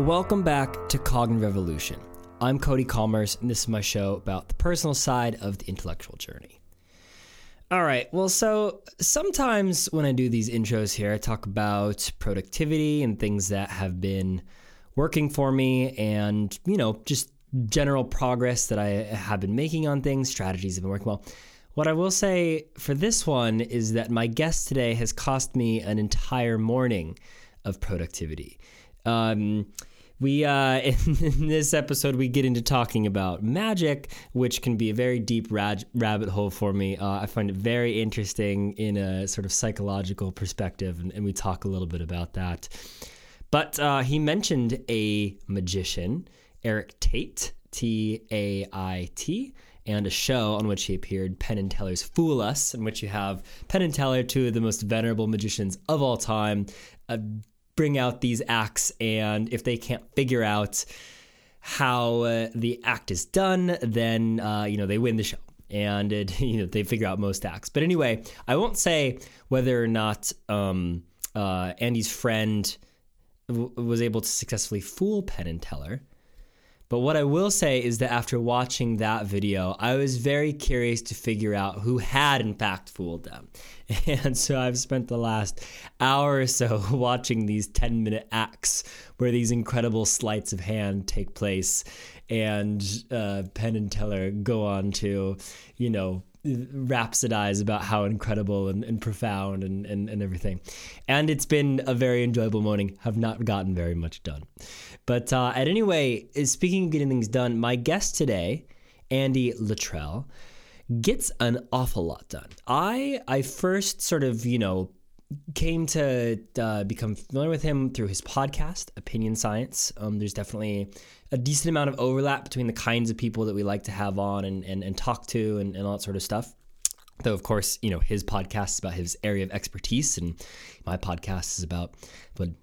Welcome back to Cognitive Revolution. I'm Cody Kommers, and this is my show about the personal side of the intellectual journey. All right, well, so sometimes when I do these intros here, I talk about productivity and things that have been working for me and, you know, just general progress that I have been making on things, strategies have been working well. What I will say for this one is that my guest today has cost me an entire morning of productivity. Um, we uh, in, this episode we get into talking about magic, which can be a very deep rad- rabbit hole for me. Uh, I find it very interesting in a sort of psychological perspective, and, and we talk a little bit about that. But uh, he mentioned a magician, Eric Tait, T A I T and a show on which he appeared, Penn and Teller's Fool Us, in which you have Penn and Teller, two of the most venerable magicians of all time, bring out these acts, and if they can't figure out how uh, the act is done, then uh, you know they win the show, and it, you know they figure out most acts. But anyway, I won't say whether or not um, uh, Andy's friend w- was able to successfully fool Penn and Teller. But what I will say is that after watching that video, I was very curious to figure out who had in fact fooled them. And so I've spent the last hour or so watching these 10 minute acts where these incredible sleights of hand take place and uh, Penn and Teller go on to, you know, rhapsodize about how incredible and, and profound and, and, and everything. And it's been a very enjoyable morning. Have not gotten very much done. But uh, at any way, speaking of getting things done, my guest today, Andy Luttrell, gets an awful lot done. I I first sort of you know came to uh, become familiar with him through his podcast, Opinion Science. Um, there's definitely a decent amount of overlap between the kinds of people that we like to have on and, and, and talk to and, and all that sort of stuff. Though, of course, you know, his podcast is about his area of expertise, and my podcast is about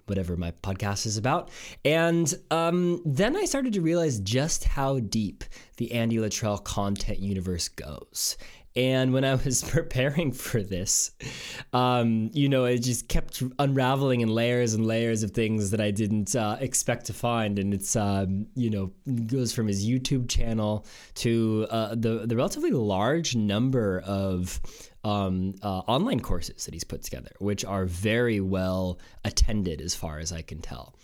whatever my podcast is about. And um, then I started to realize just how deep the Andy Luttrell content universe goes. And when I was preparing for this, um, you know, it just kept unraveling in layers and layers of things that I didn't uh, expect to find. And it's, um, you know, goes from his YouTube channel to uh, the the relatively large number of um, uh, online courses that he's put together, which are very well attended, as far as I can tell.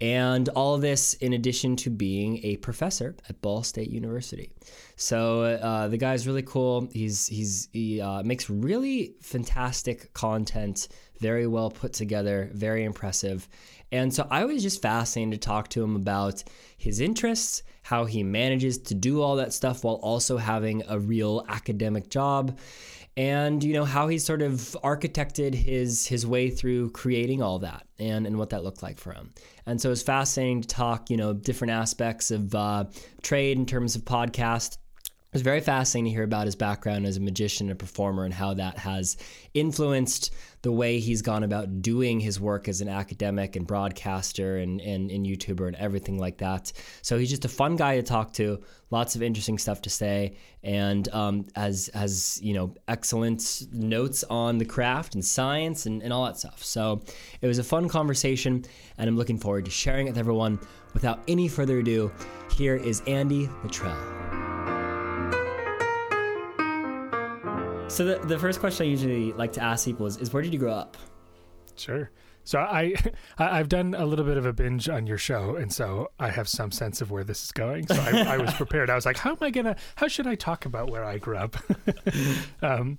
And all of this in addition to being a professor at Ball State University. So uh, the guy's really cool. He's he's he uh, makes really fantastic content, very well put together, very impressive. And so I was just fascinated to talk to him about his interests, how he manages to do all that stuff while also having a real academic job and you know how he sort of architected his his way through creating all that and and what that looked like for him. And so it's fascinating to talk you know different aspects of uh, trade in terms of podcast it was very fascinating to hear about his background as a magician and performer and how that has influenced the way he's gone about doing his work as an academic and broadcaster and, and, and YouTuber and everything like that. So he's just a fun guy to talk to, lots of interesting stuff to say, and um, has, has, you know, excellent notes on the craft and science and, and all that stuff. So it was a fun conversation, and I'm looking forward to sharing it with everyone. Without any further ado, here is Andy Luttrell. So the, the first question I usually like to ask people is, is where did you grow up? Sure. So I, I have done a little bit of a binge on your show, and so I have some sense of where this is going. So I, I was prepared. I was like, how am I gonna? How should I talk about where I grew up? um,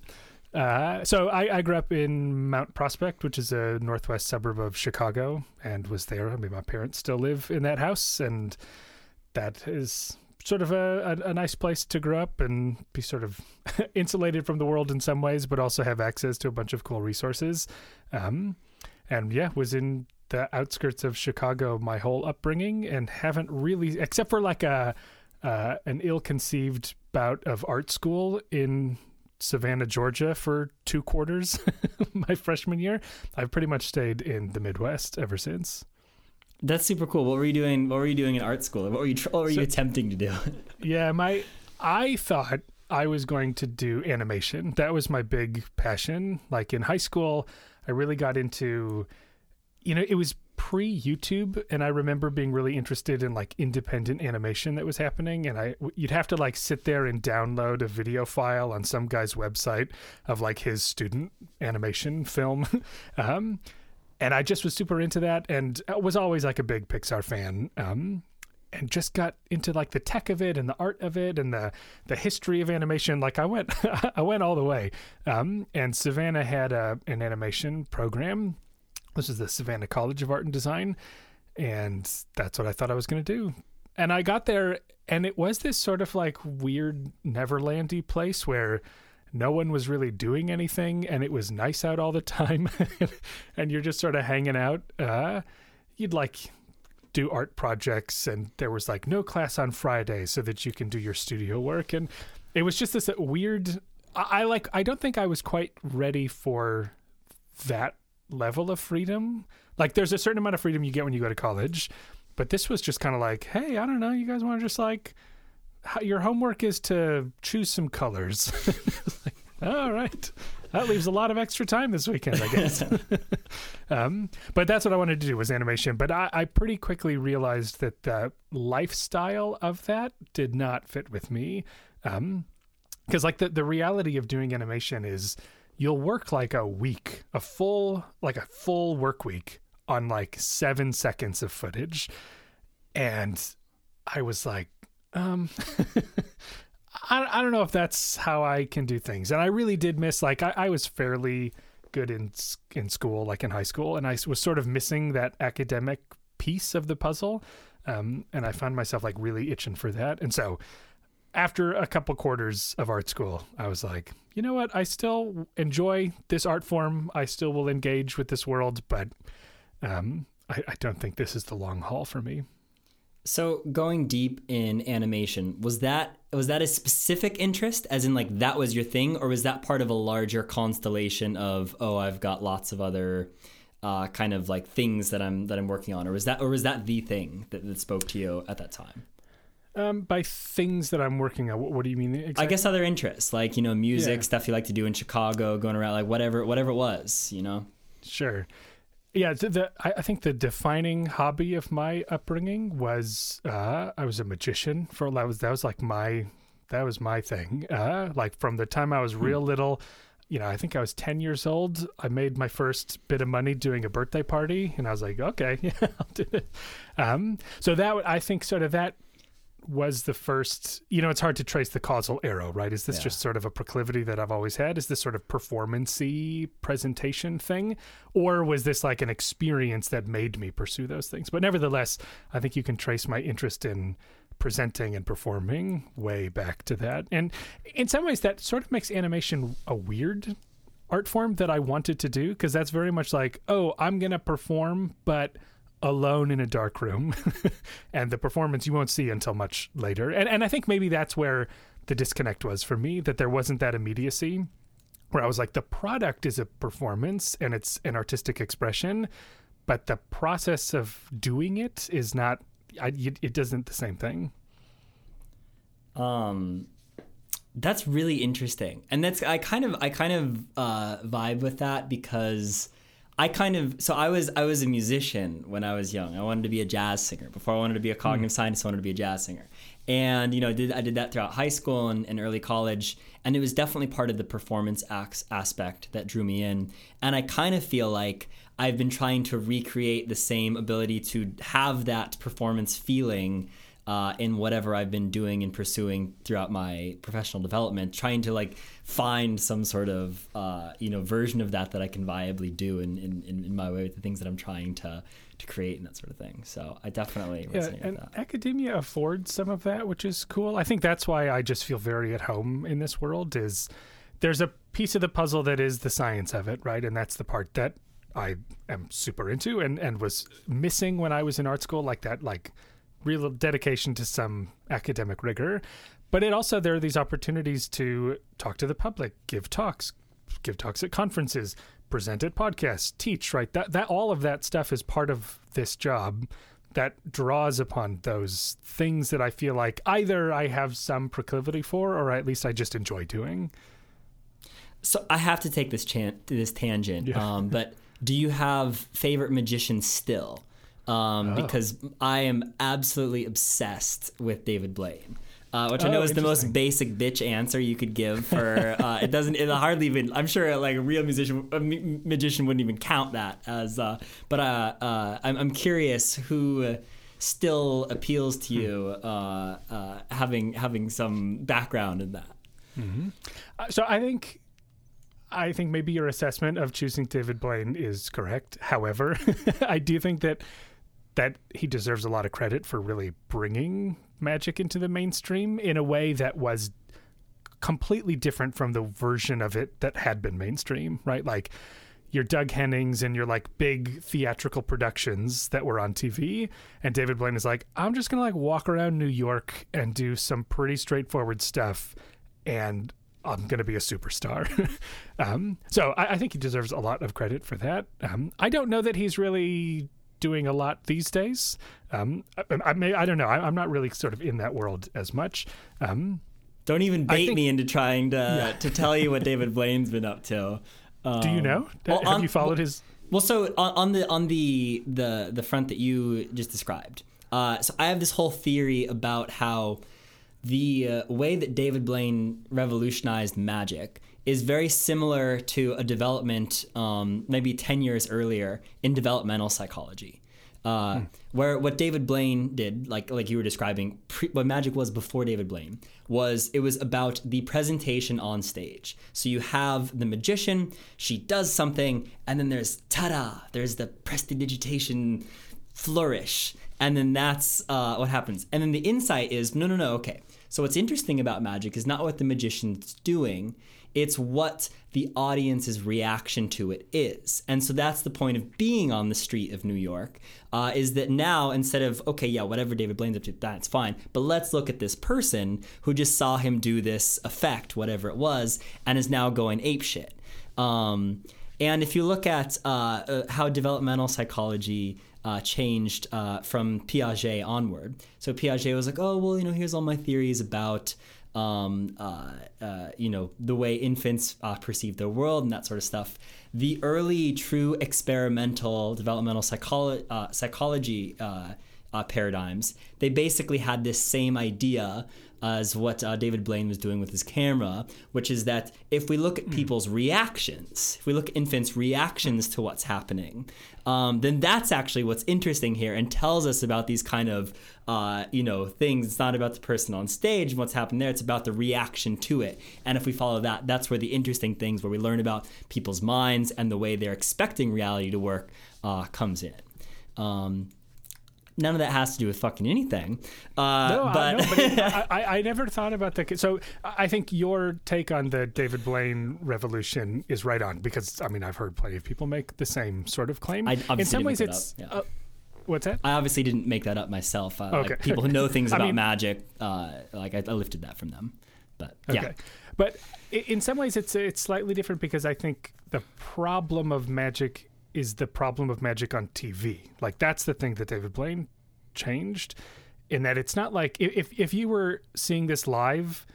uh, so I, I, grew up in Mount Prospect, which is a northwest suburb of Chicago, and was there. I mean, my parents still live in that house, and that is sort of a, a, a, nice place to grow up and be sort of insulated from the world in some ways, but also have access to a bunch of cool resources. Um, and yeah, was in the outskirts of Chicago my whole upbringing and haven't really, except for like a uh, an ill-conceived bout of art school in Savannah, Georgia for two quarters my freshman year. I've pretty much stayed in the Midwest ever since. That's super cool. What were you doing? What were you doing in art school? What were you? What were you so, attempting to do? yeah, my I thought I was going to do animation. That was my big passion. Like in high school, I really got into. You know, it was pre YouTube, and I remember being really interested in like independent animation that was happening. And I, you'd have to like sit there and download a video file on some guy's website of like his student animation film. um, and I just was super into that, and was always like a big Pixar fan. Um, and just got into like the tech of it and the art of it and the the history of animation. Like I went, I went all the way. Um, and Savannah had a, an animation program this is the Savannah College of Art and Design, and that's what I thought I was going to do. And I got there, and it was this sort of like weird Neverlandy place where no one was really doing anything, and it was nice out all the time, and you're just sort of hanging out. Uh, you'd like do art projects, and there was like no class on Friday so that you can do your studio work, and it was just this weird. I, I like. I don't think I was quite ready for that level of freedom. Like there's a certain amount of freedom you get when you go to college, but this was just kind of like, hey, I don't know, you guys want to just like your homework is to choose some colors. like, all right. That leaves a lot of extra time this weekend, I guess. um, but that's what I wanted to do was animation. But I, I pretty quickly realized that the lifestyle of that did not fit with me. Because um, like the, the reality of doing animation is you'll work like a week, a full like a full work week on like 7 seconds of footage. And I was like, um I, I don't know if that's how I can do things. And I really did miss like I, I was fairly good in in school, like in high school, and I was sort of missing that academic piece of the puzzle. Um, and I found myself like really itching for that. And so after a couple quarters of art school, I was like, you know what? I still enjoy this art form. I still will engage with this world, but um, I, I don't think this is the long haul for me. So going deep in animation, was that was that a specific interest as in like that was your thing or was that part of a larger constellation of oh I've got lots of other uh, kind of like things that I'm that I'm working on or was that or was that the thing that, that spoke to you at that time? Um, by things that I'm working on, what, what do you mean? Exactly? I guess other interests, like you know, music yeah. stuff you like to do in Chicago, going around, like whatever, whatever it was, you know. Sure. Yeah, the, the I, I, think the defining hobby of my upbringing was uh, I was a magician for that was that was like my that was my thing. Uh, like from the time I was hmm. real hmm. little, you know, I think I was 10 years old. I made my first bit of money doing a birthday party, and I was like, okay, yeah, I'll do it. Um, so that I think sort of that was the first you know it's hard to trace the causal arrow right? Is this yeah. just sort of a proclivity that i've always had? Is this sort of performancy presentation thing? Or was this like an experience that made me pursue those things? But nevertheless i think you can trace my interest in presenting and performing way back to that. And in some ways that sort of makes animation a weird art form that i wanted to do because that's very much like oh i'm gonna perform but alone in a dark room and the performance you won't see until much later. And and I think maybe that's where the disconnect was for me that there wasn't that immediacy where I was like the product is a performance and it's an artistic expression, but the process of doing it is not I, it doesn't the same thing. Um that's really interesting. And that's I kind of I kind of uh vibe with that because I kind of so I was I was a musician when I was young. I wanted to be a jazz singer. Before I wanted to be a cognitive mm. scientist, I wanted to be a jazz singer. And you know, did I did that throughout high school and, and early college, and it was definitely part of the performance acts aspect that drew me in. And I kind of feel like I've been trying to recreate the same ability to have that performance feeling uh, in whatever I've been doing and pursuing throughout my professional development, trying to like find some sort of uh, you know version of that that I can viably do in, in, in my way with the things that I'm trying to to create and that sort of thing. So I definitely yeah, and academia affords some of that, which is cool. I think that's why I just feel very at home in this world. Is there's a piece of the puzzle that is the science of it, right? And that's the part that I am super into and and was missing when I was in art school, like that, like real dedication to some academic rigor. But it also there are these opportunities to talk to the public, give talks, give talks at conferences, present at podcasts, teach, right? That that all of that stuff is part of this job that draws upon those things that I feel like either I have some proclivity for or at least I just enjoy doing. So I have to take this chan- this tangent, yeah. um, but do you have favorite magicians still? Um, Oh. Because I am absolutely obsessed with David Blaine. Uh, which I know Oh, is the most basic bitch answer you could give for. Uh, it doesn't. It hardly even. I'm sure like a real musician, a ma- magician wouldn't even count that as. Uh, but uh, uh, I'm, I'm curious who still appeals to you, uh, uh, having having some background in that. Uh, So I think I think maybe your assessment of choosing David Blaine is correct. However, I do think that that he deserves a lot of credit for really bringing magic into the mainstream in a way that was completely different from the version of it that had been mainstream, right? Like your Doug Hennings and your like big theatrical productions that were on TV. And David Blaine is like, I'm just gonna like walk around New York and do some pretty straightforward stuff and I'm to be a superstar. um, so I, I think he deserves a lot of credit for that. Um, I don't know that he's really doing a lot these days. Um, I, I, may, I don't know. I, I'm not really sort of in that world as much. Um, Don't even bait think- me into trying to to tell you what David Blaine's been up to. do you Um, know? well, Have on- you followed his? Well, so on, on the on the the the front that you just described, uh, so I have this whole theory about how the uh, way that David Blaine revolutionized magic is very similar to a development um, maybe 10 years earlier in developmental psychology. Uh, Where what David Blaine did, like like you were describing, pre, what magic was before David Blaine was it was about the presentation on stage. So you have the magician, she does something, and then there's ta-da, there's the prestidigitation flourish and then that's uh, what happens and then the insight is no no no okay so what's interesting about magic is not what the magician's doing it's what the audience's reaction to it is. And so that's the point of being on the street of new york uh, is that now instead of okay yeah whatever david blaine's up to that's fine but let's look at this person who just saw him do this effect whatever it was and is now going apeshit um, and if you look at uh, uh, how developmental psychology uh, changed uh, from Piaget onward, so Piaget was like, oh, well, you know, here's all my theories about, um, uh, uh, you know, the way infants uh, perceive their world and that sort of stuff. The early true experimental developmental psycholo- uh, psychology uh, uh, paradigms, they basically had this same idea as what uh, David Blaine was doing with his camera, which is that if we look at people's reactions, if we look at infants' reactions to what's happening, um, then that's actually what's interesting here and tells us about these kind of, uh, you know, things. It's not about the person on stage and what's happened there. It's about the reaction to it. And if we follow that, that's where the interesting things, where we learn about people's minds and the way they're expecting reality to work, uh, comes in. Um, none of that has to do with fucking anything. Uh, No, but I, no, but it, I, I never thought about that. So I think your take on the David Blaine revolution is right on because I mean I've heard plenty of people make the same sort of claim. I In obviously some didn't ways, that it's yeah. uh, what's that? I obviously didn't make that up myself. Uh, Okay. like people who know things about mean- magic, uh, like I, I lifted that from them. But Okay. yeah, But in some ways, it's it's slightly different because I think the problem of magic is the problem of magic on TV. Like that's the thing that David Blaine changed, in that it's not like if if you were seeing this live,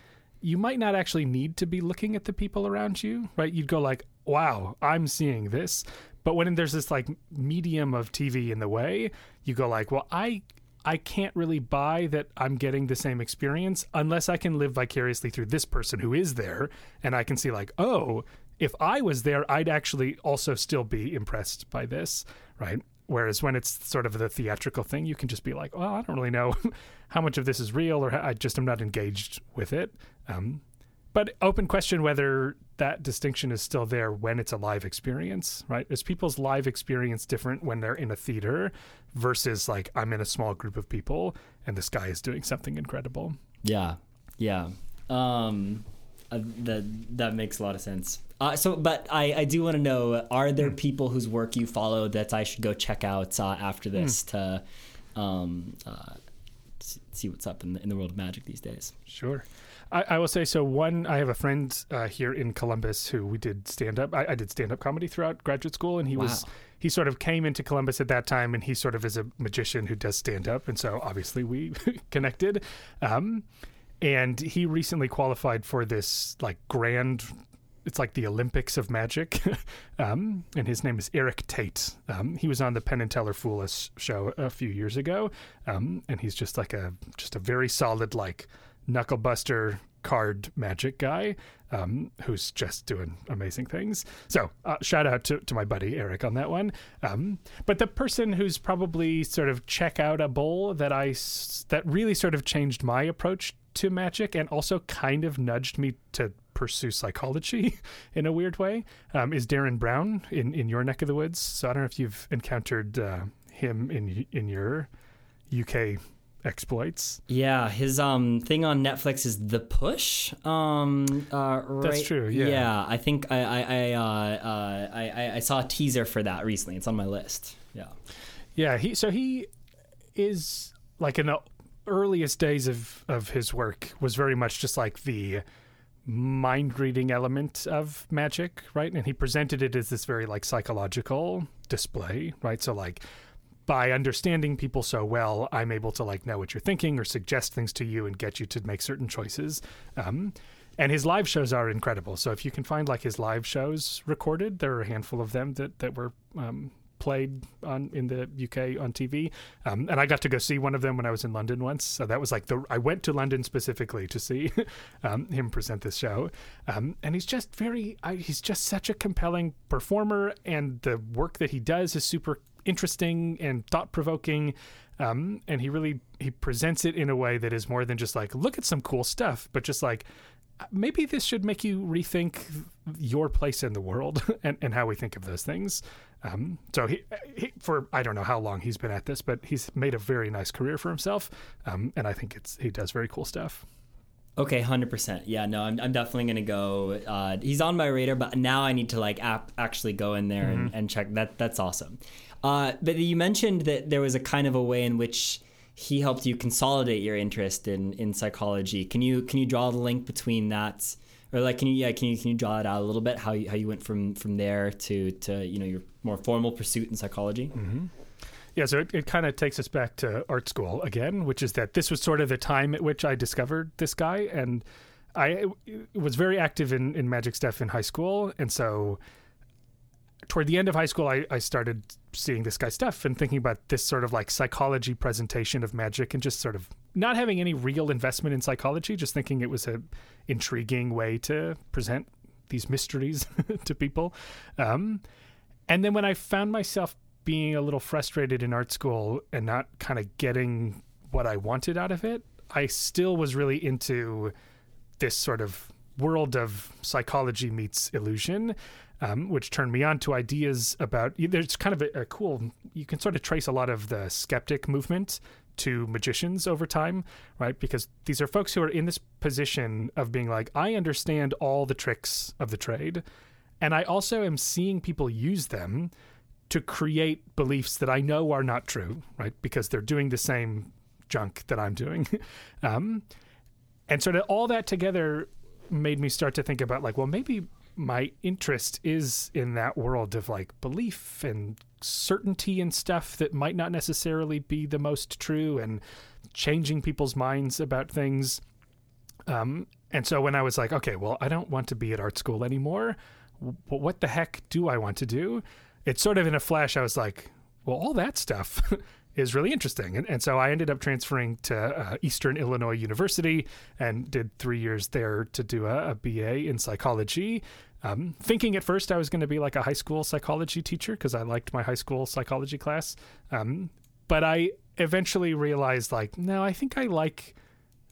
you might not actually need to be looking at the people around you, right? You'd go like, "Wow, I'm seeing this." But when there's this like medium of TV in the way, you go like, "Well, I I can't really buy that I'm getting the same experience unless I can live vicariously through this person who is there and I can see like, oh, if I was there, I'd actually also still be impressed by this, right? Whereas when it's sort of the theatrical thing, you can just be like, well, I don't really know how much of this is real or I just am not engaged with it. Um, but open question whether that distinction is still there when it's a live experience, right? Is people's live experience different when they're in a theater versus like I'm in a small group of people and this guy is doing something incredible? yeah, yeah. Um, uh, that that makes a lot of sense. Uh, so, but I, I do want to know: Are there people whose work you follow that I should go check out uh, after this to um, uh, see what's up in the, in the world of magic these days? Sure. I, I will say so. One, I have a friend uh, here in Columbus who we did stand up. I, I did stand up comedy throughout graduate school, and he was he sort of came into Columbus at that time, and he sort of is a magician who does stand up, and so obviously we connected. Um, and he recently qualified for this like grand it's like the Olympics of magic, um, and his name is Eric Tait. Um, he was on the Penn and Teller Fool Us show a few years ago, um, and he's just like a just a very solid like knucklebuster card magic guy um, who's just doing amazing things. So uh, shout out to, to my buddy Eric on that one. Um, but the person who's probably sort of check out a bowl that I that really sort of changed my approach to magic and also kind of nudged me to pursue psychology in a weird way um, is Derren Brown in, in your neck of the woods. So I don't know if you've encountered uh, him in in your UK exploits. Yeah, his um thing on Netflix is The Push. Um, uh, right, That's true. Yeah. Yeah, I think I I I, uh, uh, I I saw a teaser for that recently. It's on my list. Yeah. Yeah. He so he is like the earliest days of of his work was very much just like the mind reading element of magic, right? And he presented it as this very like psychological display, right? So like by understanding people so well, I'm able to like know what you're thinking or suggest things to you and get you to make certain choices. Um, and his live shows are incredible. So if you can find like his live shows recorded, there are a handful of them that that were um, played on in the UK on TV. Um, and I got to go see one of them when I was in London once. So that was like the I went to London specifically to see um, him present this show. Um, and he's just very I, he's just such a compelling performer, and the work that he does is super interesting and thought provoking. Um, and he really he presents it in a way that is more than just like look at some cool stuff, but just like maybe this should make you rethink your place in the world and, and how we think of those things. Um, so he, he, for I don't know how long he's been at this, but he's made a very nice career for himself, um, and I think it's he does very cool stuff. Okay, hundred percent. Yeah, no, I'm, I'm definitely gonna go. Uh, he's on my radar, but now I need to like app actually go in there mm-hmm. and, and check. That that's awesome. Uh, but you mentioned that there was a kind of a way in which he helped you consolidate your interest in, in psychology. Can you can you draw the link between that, or like can you yeah can you can you draw it out a little bit how you, how you went from from there to to you know your more formal pursuit in psychology? Mm-hmm. Yeah, so it, it kind of takes us back to art school again, which is that this was sort of the time at which I discovered this guy, and I was very active in, in magic stuff in high school, and so toward the end of high school, I, I started seeing this guy's stuff and thinking about this sort of like psychology presentation of magic and just sort of not having any real investment in psychology, just thinking it was a intriguing way to present these mysteries to people. Um, and then when I found myself being a little frustrated in art school and not kind of getting what I wanted out of it, I still was really into this sort of world of psychology meets illusion um, which turned me on to ideas about. There's kind of a, a cool. You can sort of trace a lot of the skeptic movement to magicians over time, right? Because these are folks who are in this position of being like, I understand all the tricks of the trade, and I also am seeing people use them to create beliefs that I know are not true, right? Because they're doing the same junk that I'm doing. um, and sort of all that together made me start to think about like, well, maybe my interest is in that world of like belief and certainty and stuff that might not necessarily be the most true and changing people's minds about things. Um, and so when I was like, okay, well, I don't want to be at art school anymore. But what the heck do I want to do? It's sort of in a flash, I was like, well, all that stuff is really interesting. And, and so I ended up transferring to uh, Eastern Illinois University and did three years there to do a, a BA in psychology. Um, thinking at first I was going to be like a high school psychology teacher because I liked my high school psychology class. Um, but I eventually realized like, no, I think I like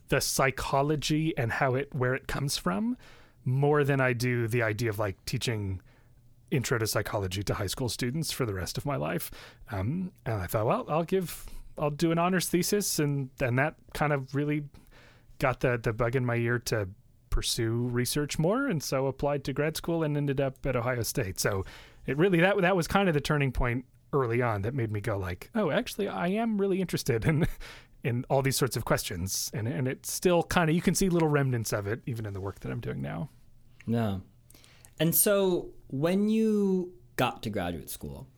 the psychology and how it where it comes from more than I do the idea of like teaching intro to psychology to high school students for the rest of my life. Um, and I thought, well, I'll give, I'll do an honors thesis, and and that kind of really got the the bug in my ear to pursue research more, and so applied to grad school and ended up at Ohio State. So it really that that was kind of the turning point early on that made me go like, oh, actually, I am really interested in. in all these sorts of questions and and it's still kind of you can see little remnants of it even in the work that I'm doing now. No. And so when you got to graduate school,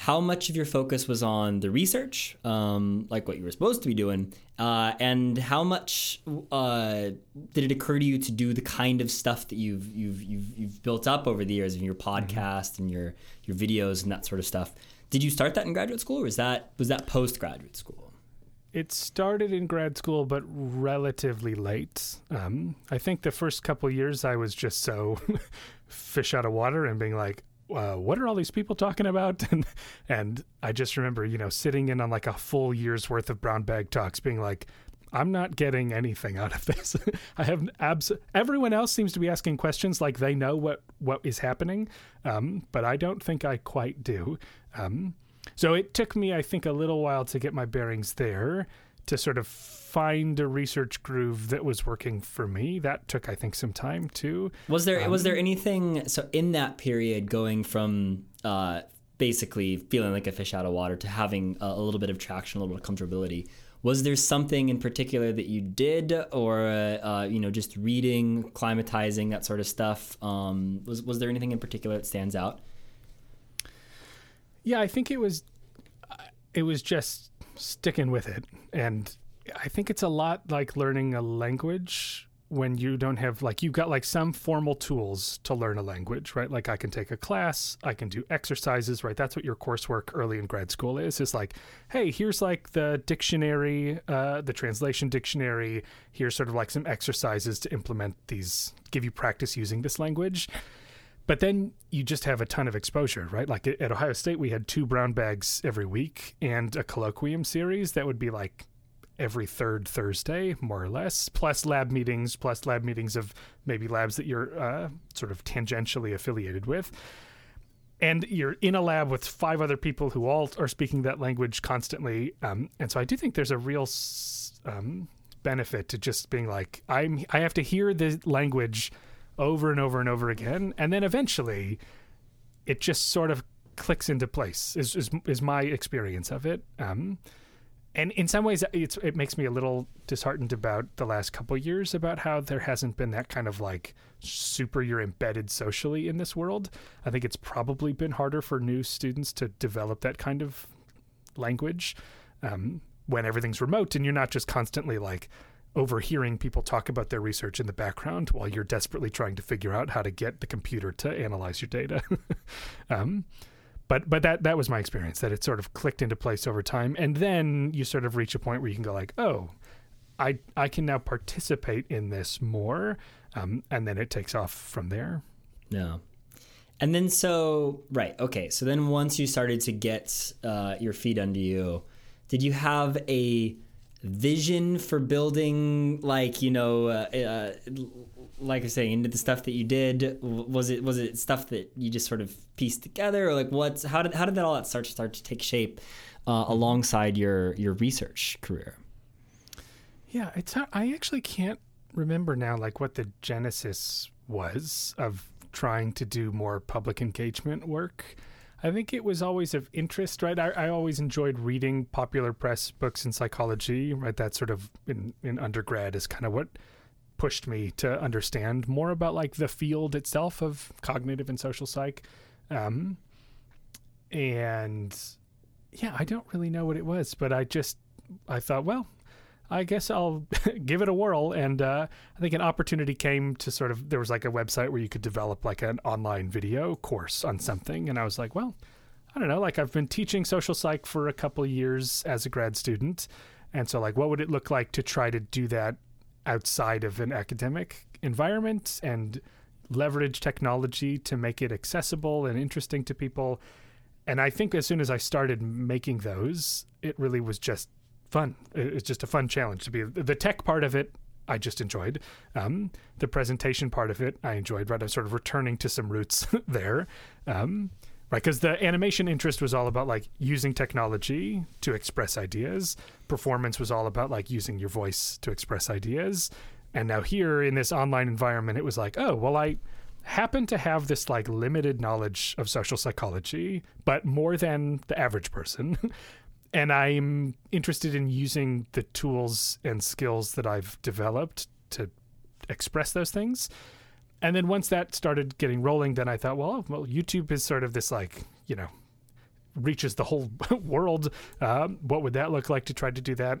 how much of your focus was on the research, um, like what you were supposed to be doing, uh, and how much uh, did it occur to you to do the kind of stuff that you've you've you've, you've built up over the years in your podcast mm-hmm. and your your videos and that sort of stuff? Did you start that in graduate school, or was that was that post graduate school? It started in grad school, but relatively late. Um, I think the first couple years I was just so fish out of water and being like, uh, what are all these people talking about? and, and I just remember, you know, sitting in on like a full year's worth of brown bag talks, being like, I'm not getting anything out of this. I have abs. Everyone else seems to be asking questions like they know what what is happening, um, but I don't think I quite do. Um, so it took me, I think, a little while to get my bearings there to sort of find a research groove that was working for me. That took, I think, some time too. Was there um, was there anything so in that period going from uh, basically feeling like a fish out of water to having a, a, little bit of traction, a little bit of comfortability? Was there something in particular that you did, or uh, you know, just reading, climatizing, that sort of stuff? Um, was was there anything in particular that stands out? Yeah, I think it was. It was just sticking with it. And I think it's a lot like learning a language when you don't have like you've got like some formal tools to learn a language, right? Like I can take a class, I can do exercises, right? That's what your coursework early in grad school is. Is like, hey, here's like the dictionary, uh, the translation dictionary. Here's sort of like some exercises to implement these, give you practice using this language. But then you just have a ton of exposure, right? Like at Ohio State, we had two brown bags every week and a colloquium series that would be like every third Thursday, more or less, plus lab meetings, plus lab meetings of maybe labs that you're uh, sort of tangentially affiliated with. And you're in a lab with five other people who all are speaking that language constantly. Um, and so I do think there's a real um, benefit to just being like, I'm, I have to hear the language over and over and over again, and then eventually, it just sort of clicks into place. Is is, is my experience of it. Um, and in some ways, it makes me a little disheartened about the last couple years about how there hasn't been that kind of like super you're embedded socially in this world. I think it's probably been harder for new students to develop that kind of language um, when everything's remote and you're not just constantly like overhearing people talk about their research in the background while you're desperately trying to figure out how to get the computer to analyze your data. um, but but that that was my experience that it sort of clicked into place over time, and then you sort of reach a point where you can go like, oh, I I can now participate in this more, um, and then it takes off from there. No. And then so right okay so then once you started to get uh, your feet under you, did you have a vision for building like you know uh, uh, like I was saying into the stuff that you did was it was it stuff that you just sort of pieced together? Or like what's how did how did that all that start to start to take shape uh, alongside your your research career? Yeah it's I actually can't remember now like what the genesis was of trying to do more public engagement work I think it was always of interest, right? I, I always enjoyed reading popular press books in psychology, right? That sort of in, in undergrad is kind of what pushed me to understand more about like the field itself of cognitive and social psych. Um, and yeah, I don't really know what it was, but I just I thought, well, I guess I'll give it a whirl. And uh, I think an opportunity came to sort of, there was like a website where you could develop like an online video course on something. And I was like, well, I don't know, like I've been teaching social psych for a couple years as a grad student. And so, like, what would it look like to try to do that outside of an academic environment and leverage technology to make it accessible and interesting to people? And I think as soon as I started making those, it really was just fun. It's just a fun challenge to be the tech part of it. I just enjoyed um, the presentation part of it. I enjoyed. Right, I'm sort of returning to some roots there, um, right? Because the animation interest was all about like using technology to express ideas. Performance was all about like using your voice to express ideas. And now here in this online environment, it was like, oh, well, I happen to have this like limited knowledge of social psychology, but more than the average person. and I'm interested in using the tools and skills that I've developed to express those things. And then once that started getting rolling, then I thought, well, well, YouTube is sort of this like, you know, reaches the whole world. Um, what would that look like to try to do that?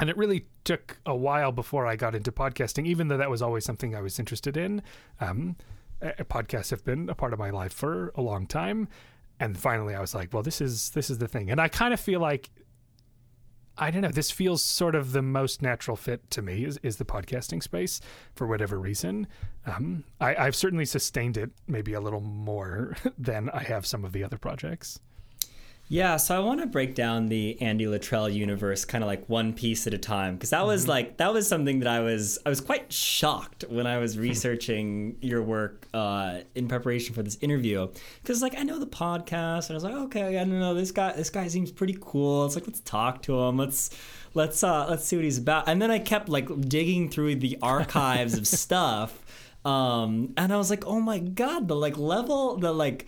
And it really took a while before I got into podcasting, even though that was always something I was interested in. Um, podcasts have been a part of my life for a long time, and finally I was like, well, this is this is the thing. And I kind of feel like I don't know. This feels sort of the most natural fit to me is, is the podcasting space for whatever reason. Um, I, I've certainly sustained it maybe a little more than I have some of the other projects. Yeah, so I want to break down the Andy Luttrell universe kind of like one piece at a time because that was mm-hmm. like that was something that I was I was quite shocked when I was researching your work uh, in preparation for this interview. Because like I know the podcast and I was like okay I don't know this guy this guy seems pretty cool. It's like let's talk to him. Let's let's uh, let's see what he's about. And then I kept like digging through the archives of stuff um, and I was like oh my god the like level the like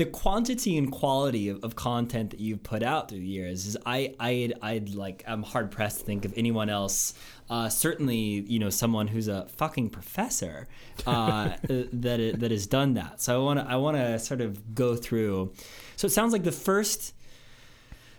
the quantity and quality of, of content that you've put out through the years is I I I'd like I'm hard pressed to think of anyone else. Uh, certainly, you know, someone who's a fucking professor uh, that that has done that. So I want to I want to sort of go through. So it sounds like the first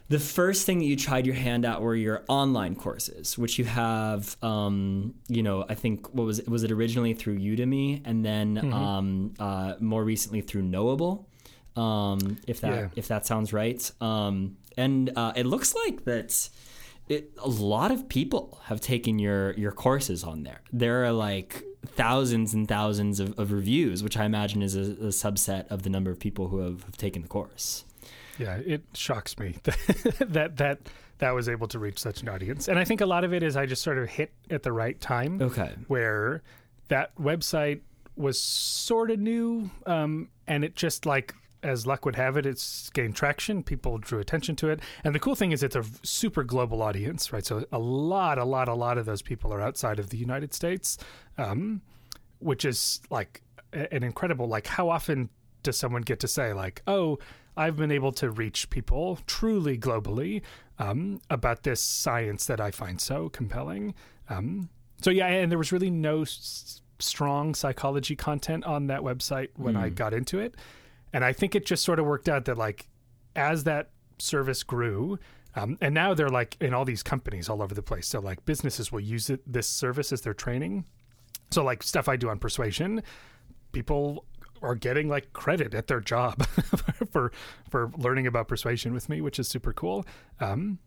the first thing that you tried your hand at were your online courses, which you have, um, you know, I think what was it, was it originally through Udemy, and then mm-hmm. um, uh, more recently through Knowable um, if that yeah. if that sounds right. Um, and uh, it looks like that it, a lot of people have taken your your courses on there. There are like thousands and thousands of, of reviews, which I imagine is a, a, subset of the number of people who have, have taken the course. Yeah, it shocks me that that that was able to reach such an audience, and I think a lot of it is I just sort of hit at the right time. Okay, where that website was sort of new, um, and it just like as luck would have it, it's gained traction. People drew attention to it. And the cool thing is, it's a super global audience, right? So a lot, a lot, a lot of those people are outside of the United States, um, which is like an incredible, like, how often does someone get to say, like, oh, I've been able to reach people truly globally um, about this science that I find so compelling? Um, so, yeah, and there was really no s- strong psychology content on that website when mm. I hmm. got into it. And I think it just sort of worked out that like as that service grew, um, and now they're like in all these companies all over the place. So like businesses will use it, this service as their training. So like stuff I do on persuasion, people are getting like credit at their job for for learning about persuasion with me, which is super cool. Um,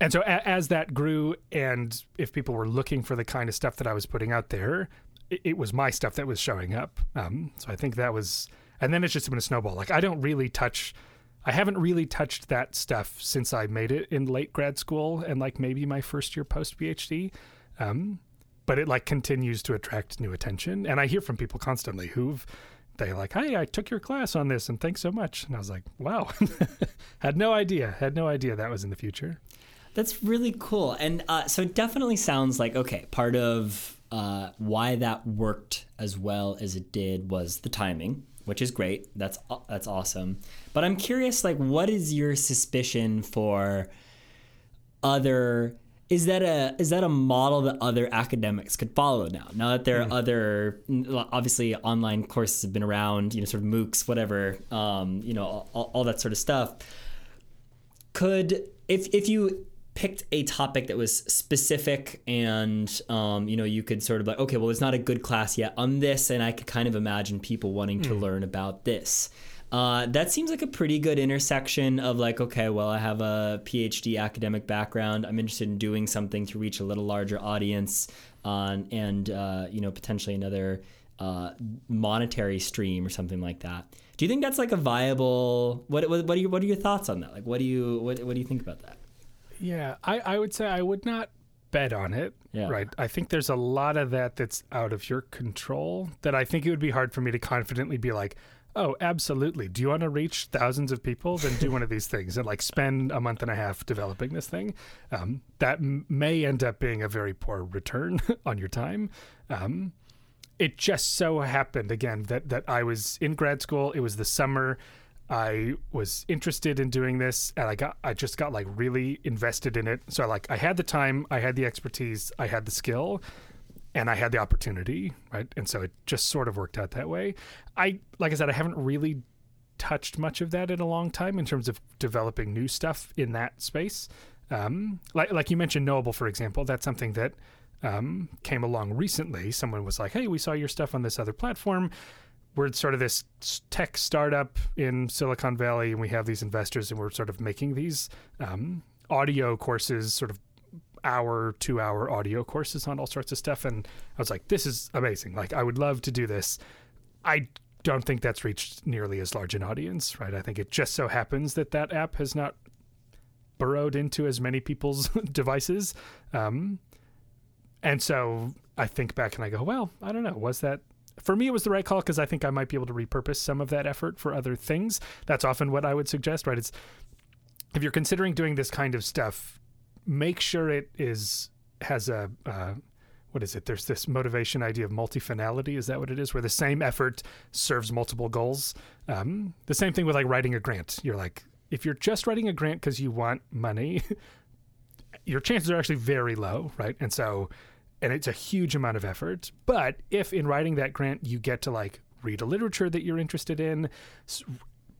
and so a- as that grew, and if people were looking for the kind of stuff that I was putting out there, it, it was my stuff that was showing up. Um, so I think that was and then it's just been a snowball. Like I don't really touch. I haven't really touched that stuff since I made it in late grad school and like maybe my first year post PhD. Um, but it like continues to attract new attention, and I hear from people constantly who've they like, "Hey, I took your class on this, and thanks so much." And I was like, "Wow, had no idea, had no idea that was in the future." That's really cool, and uh, so it definitely sounds like okay. Part of uh, why that worked as well as it did was the timing which is great. That's that's awesome. But I'm curious, like, what is your suspicion for other? Is that a is that a model that other academics could follow now? Now that there are mm. other, obviously, online courses have been around, you know, sort of MOOCs, whatever, um, you know, all, all that sort of stuff. Could if if you picked a topic that was specific and um, you know you could sort of like okay well it's not a good class yet on this and i could kind of imagine people wanting to hmm. learn about this. Uh, that seems like a pretty good intersection of like okay well i have a phd academic background. I'm interested in doing something to reach a little larger audience uh, and uh, you know potentially another uh, monetary stream or something like that. Do you think that's like a viable what, what, what are your what are your thoughts on that? Like what do you what, what do you think about that yeah, I, I would say I would not bet on it. Yeah. Right. I think there's a lot of that that's out of your control that I think it would be hard for me to confidently be like, oh, absolutely. Do you want to reach thousands of people? Then do one of these things and like spend a month and a half developing this thing. Um, that m- may end up being a very poor return on your time. Um, it just so happened again that that I was in grad school. It was the summer. I was interested in doing this and I got I just got like really invested in it. So like I had the time, I had the expertise, I had the skill, and I had the opportunity, right? And so it just sort of worked out that way. I like I said I haven't really touched much of that in a long time in terms of developing new stuff in that space. Um, like like you mentioned, Knowable, for example, that's something that um, came along recently. Someone was like, "Hey, we saw your stuff on this other platform." We're sort of this tech startup in Silicon Valley, and we have these investors, and we're sort of making these um, audio courses, sort of hour, two hour audio courses on all sorts of stuff. And I was like, this is amazing. Like, I would love to do this. I don't think that's reached nearly as large an audience, right? I think it just so happens that that app has not burrowed into as many people's devices. Um, and so I think back and I go, well, I don't know. Was that for me? It was the right call because I think I might be able to repurpose some of that effort for other things. That's often what I would suggest, right? It's if you're considering doing this kind of stuff, make sure it is has a uh, what is it? There's this motivation idea of multifinality. Is that what it is? Where the same effort serves multiple goals. Um, the same thing with like writing a grant. You're like, if you're just writing a grant because you want money, your chances are actually very low, right? And so, and it's a huge amount of effort. But if in writing that grant you get to like read a literature that you're interested in,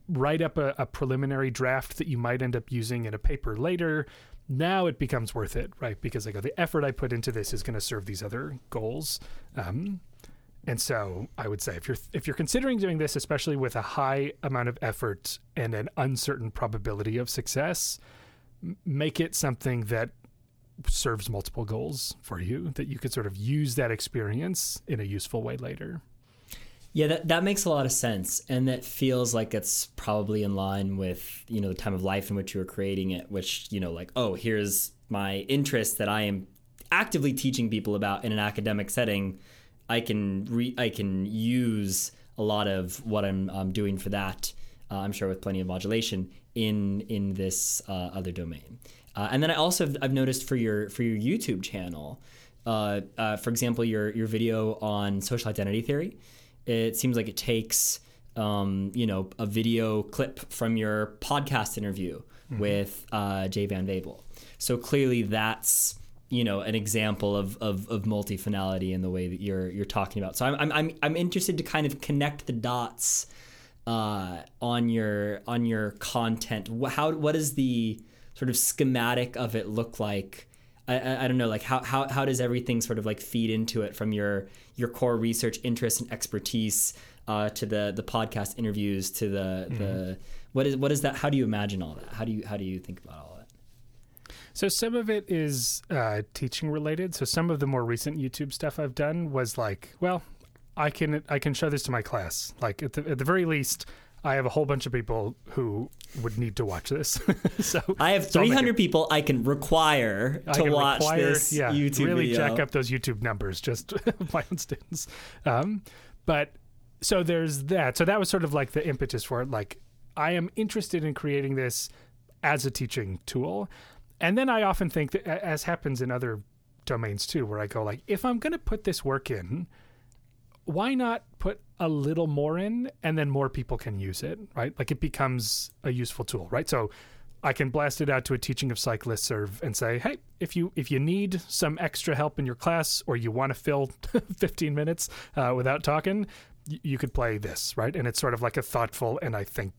write up a, a preliminary draft that you might end up using in a paper later, now it becomes worth it, right? Because like the effort I put into this is going to serve these other goals. Um, and so I would say if you're if you're considering doing this, especially with a high amount of effort and an uncertain probability of success, make it something that serves multiple goals for you that you could sort of use that experience in a useful way later. Yeah, that, that makes a lot of sense. And that feels like it's probably in line with, you know, the time of life in which you were creating it, which, you know, like, oh, here's my interest that I am actively teaching people about in an academic setting. I can re- I can use a lot of what I'm, doing for that. Uh, I'm sure with plenty of modulation in in this uh, other domain. Uh, and then I also have, I've noticed for your for your YouTube channel, uh, uh, for example, your your video on social identity theory it seems like it takes um, you know a video clip from your podcast interview mm-hmm. with uh, Jay Van Bavel. So clearly that's you know an example of, of, of multifinality in the way that you're you're talking about. So I'm I'm I'm interested to kind of connect the dots uh, on your on your content. How what is the sort of schematic of it look like? I, I, I don't know like how, how how does everything sort of like feed into it from your your core research interests and expertise uh, to the the podcast interviews to the mm-hmm. the what is what is that how do you imagine all that how do you how do you think about all that so some of it is uh, teaching related so some of the more recent youtube stuff i've done was like well i can i can show this to my class like at the, at the very least I have a whole bunch of people who would need to watch this. so I have 300 so people I can require to can watch require, this yeah, YouTube really video. jack up those YouTube numbers, just my own students. Um, but so there's that. So that was sort of like the impetus for it. Like I am interested in creating this as a teaching tool. And then I often think that, as happens in other domains too, where I go like, if I'm going to put this work in, why not put a little more in and then more people can use it, right? Like it becomes a useful tool, right? So I can blast it out to a teaching of psych listserv and say, hey, if you if you need some extra help in your class or you want to fill 15 minutes uh, without talking, y- you could play this, right? And it's sort of like a thoughtful and I think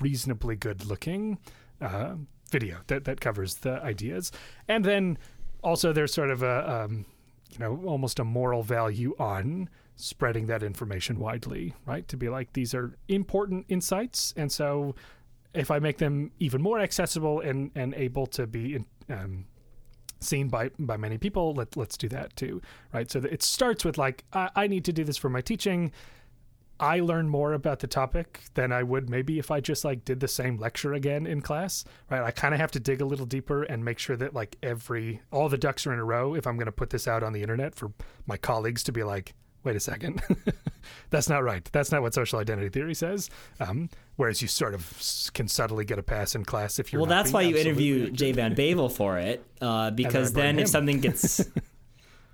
reasonably good looking uh, video that that covers the ideas. And then also there's sort of a um, you know almost a moral value on spreading that information widely, right? To be like, these are important insights. And so if I make them even more accessible and, and able to be in, um, seen by, by many people, let, let's do that too, right? So it starts with like, I, I need to do this for my teaching. I learn more about the topic than I would maybe if I just like did the same lecture again in class, right? I kind of have to dig a little deeper and make sure that like every all the ducks are in a row if I'm going to put this out on the internet for my colleagues to be like, wait a second, that's not right. That's not what social identity theory says. Um, whereas you sort of can subtly get a pass in class if you're. Well, that's why you interview Jay Van Bavel for it, uh, because then, then if something gets.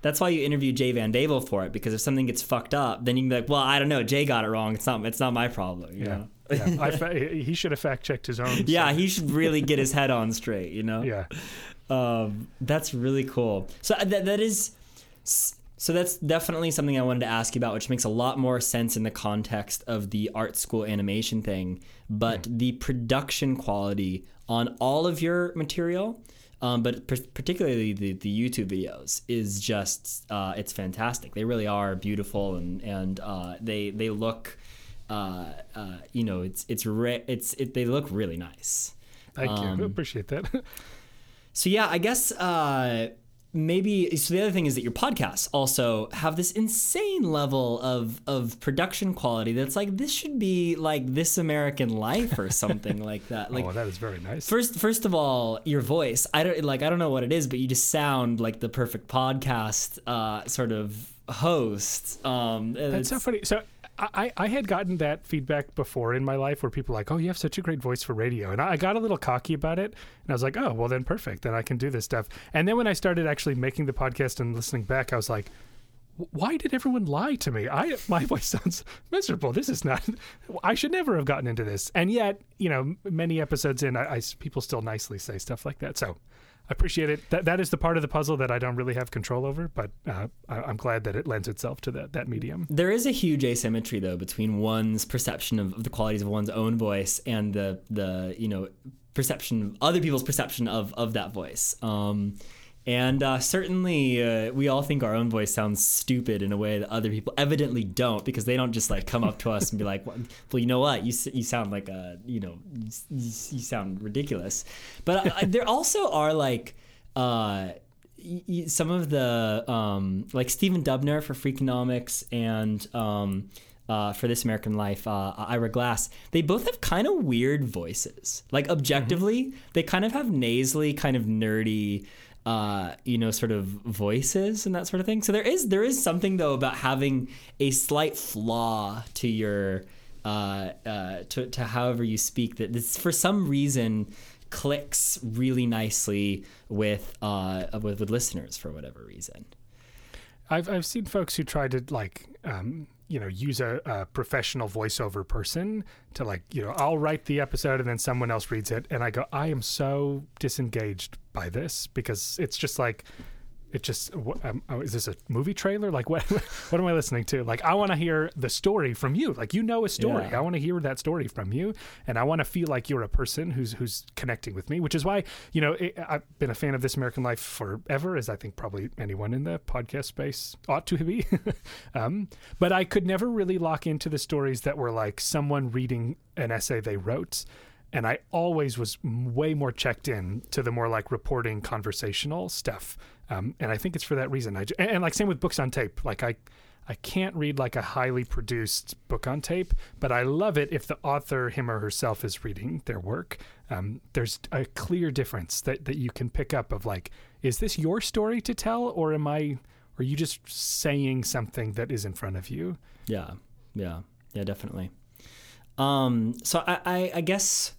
That's why you interview Jay Van Bavel for it because if something gets fucked up, then you can be like, "Well, I don't know, Jay got it wrong. It's not, it's not my problem." You yeah. know? yeah. fa- he should have fact checked his own. yeah, so. he should really get his head on straight. You know. Yeah. Um, that's really cool. So uh, that that is So that's definitely something I wanted to ask you about, which makes a lot more sense in the context of the art school animation thing. But the production quality on all of your material, um, but per- particularly the, the YouTube videos, is just uh, it's fantastic. They really are beautiful, and and uh, they they look, uh, uh you know, it's it's re- it's it, they look really nice. Thank Um, you. Appreciate that. So yeah, I guess uh, maybe. So the other thing is that your podcasts also have this insane level of of production quality. That's like this should be like This American Life or something like that. Like oh, that is very nice. First, first of all, your voice. I don't like. I don't know what it is, but you just sound like the perfect podcast uh, sort of host. Um, That's so funny. So I, I had gotten that feedback before in my life where people were like, oh, you have such a great voice for radio. And I got a little cocky about it. And I was like, oh, well, then perfect. Then I can do this stuff. And then when I started actually making the podcast and listening back, I was like, why did everyone lie to me? I my voice sounds miserable. This is not. I should never have gotten into this. And yet, you know, many episodes in, I, I people still nicely say stuff like that. So appreciate it. That that is the part of the puzzle that I don't really have control over. But uh, I, I'm glad that it lends itself to that that medium. There is a huge asymmetry though between one's perception of, of the qualities of one's own voice and the the you know perception other people's perception of of that voice. Um, and uh, certainly, uh, we all think our own voice sounds stupid in a way that other people evidently don't, because they don't just like come up to us and be like, "Well, you know what? You you sound like a you know you, you, sound ridiculous." But uh, there also are like. Uh, some of the um, like Stephen Dubner for Freakonomics and um, uh, for This American Life, uh, Ira Glass, they both have kind of weird voices. Like objectively, they kind of have nasally, kind of nerdy, uh, you know, sort of voices and that sort of thing. So there is there is something though about having a slight flaw to your uh, uh, to, to however you speak that this for some reason clicks really nicely with uh with, with listeners for whatever reason. I've I've seen folks who try to like um, you know use a, a professional voiceover person to like you know I'll write the episode and then someone else reads it. And I go I am so disengaged by this because it's just like it just what, um, oh, is this a movie trailer? Like what what am I listening to? Like I want to hear the story from you. Like you know a story. Yeah. I want to hear that story from you and I want to feel like you're a person who's who's connecting with me which is why you know it, I've been a fan of this American Life forever as I think probably anyone in the podcast space ought to be. Um, but I could never really lock into the stories that were like someone reading an essay they wrote and I always was way more checked in to the more like reporting conversational stuff. Um, and I think it's for that reason. I and, like same with books on tape. Like I, I can't read like a highly produced book on tape, but I love it if the author, him or herself, is reading their work. Um, there's a clear difference that that you can pick up of like, is this your story to tell, or am I? Are you just saying something that is in front of you? Yeah, yeah, yeah, definitely. Um, so I, I, I guess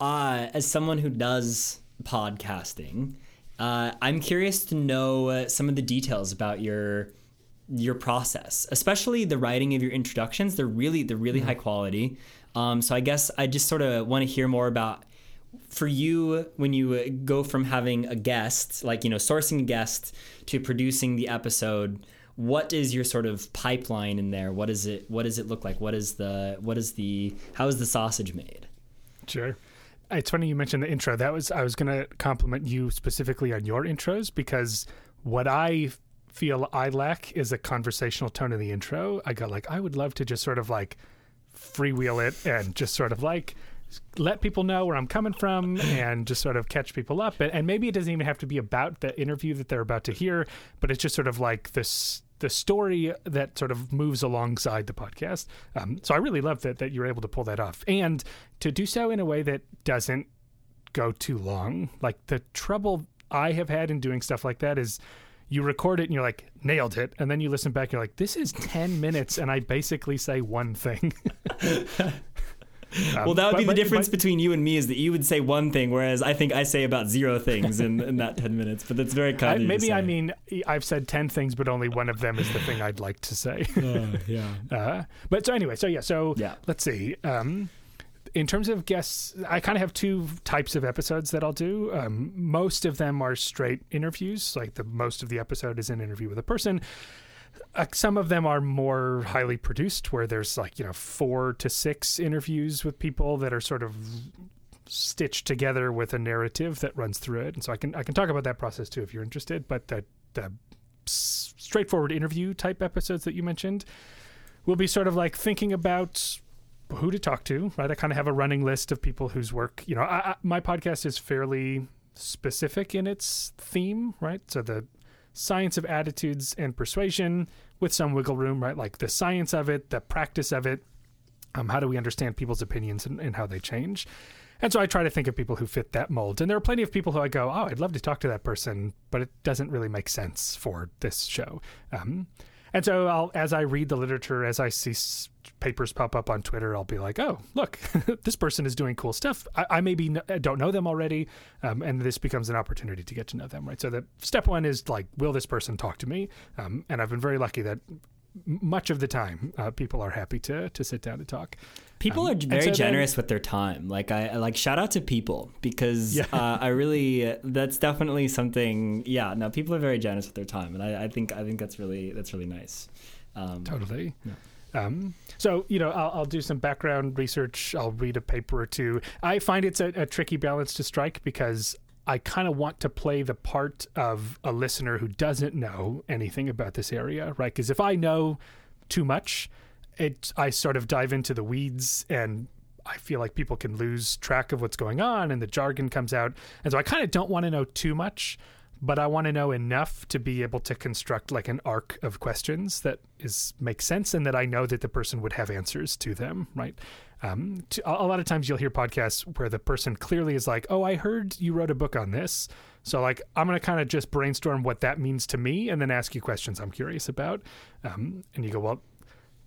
uh, as someone who does podcasting, uh, I'm curious to know uh, some of the details about your your process, especially the writing of your introductions. They're really they're really high quality. Um, so I guess I just sort of want to hear more about for you when you uh, go from having a guest, like you know, sourcing a guest to producing the episode. What is your sort of pipeline in there? What is it? What does it look like? What is the what is the how is the sausage made? Sure. It's funny you mentioned the intro. That was I was going to compliment you specifically on your intros because what I feel I lack is a conversational tone in the intro. I got like I would love to just sort of like freewheel it and just sort of like let people know where I'm coming from and just sort of catch people up. And, and maybe it doesn't even have to be about the interview that they're about to hear, but it's just sort of like this the story that sort of moves alongside the podcast. Um, so I really love that that you're able to pull that off and to do so in a way that doesn't go too long. Like the trouble I have had in doing stuff like that is you record it and you're like nailed it and then you listen back you're like this is 10 minutes and I basically say one thing. Um, well, that would be the difference between you and me is that you would say one thing, whereas I think I say about zero things in, in that ten minutes. But that's very I, kind. of you maybe I mean I've said 10 things but only one of them is the thing I'd like to say. Uh, yeah. Uh, but so anyway, so yeah, so Yeah. let's see. Um, in terms of guests, I kind of have two types of episodes that I'll do. Um, most of them are straight interviews, like the most of the episode is an interview with a person. Uh, some of them are more highly produced, where there's like you know four to six interviews with people that are sort of stitched together with a narrative that runs through it. And so I can I can talk about that process too if you're interested. But the the straightforward interview type episodes that you mentioned will be sort of like thinking about who to talk to. Right, I kind of have a running list of people whose work you know. I, I, my podcast is fairly specific in its theme, right? So the science of attitudes and persuasion with some wiggle room, right? Like the science of it, the practice of it. Um, how do we understand people's opinions and, and how they change? And so I try to think of people who fit that mold. And there are plenty of people who I go, oh, I'd love to talk to that person, but it doesn't really make sense for this show. Um, and so I'll, as I read the literature, as I see papers pop up on Twitter, I'll be like, oh, look, this person is doing cool stuff. I, I maybe n- don't know them already. Um, and this becomes an opportunity to get to know them, right? So the step one is like, will this person talk to me? Um, and I've been very lucky that much of the time uh, people are happy to to sit down and talk people um, are very so generous then, with their time like I, like shout out to people because yeah. uh, i really that's definitely something yeah no people are very generous with their time and i, I think i think that's really that's really nice um, totally yeah. Um, so you know, I'll, I'll, do some background research. I'll read a paper or two. I find it's a, a tricky balance to strike because I kind of want to play the part of a listener who doesn't know anything about this area, right? Because if I know too much, it I sort of dive into the weeds and I feel like people can lose track of what's going on and the jargon comes out. And so I kind of don't want to know too much, but I want to know enough to be able to construct like an arc of questions that is makes sense and that I know that the person would have answers to them, right? Um, to, a lot of times you'll hear podcasts where the person clearly is like, "Oh, I heard you wrote a book on this." So like I'm gonna kind of just brainstorm what that means to me, and then ask you questions I'm curious about. Um, and you go, "Well,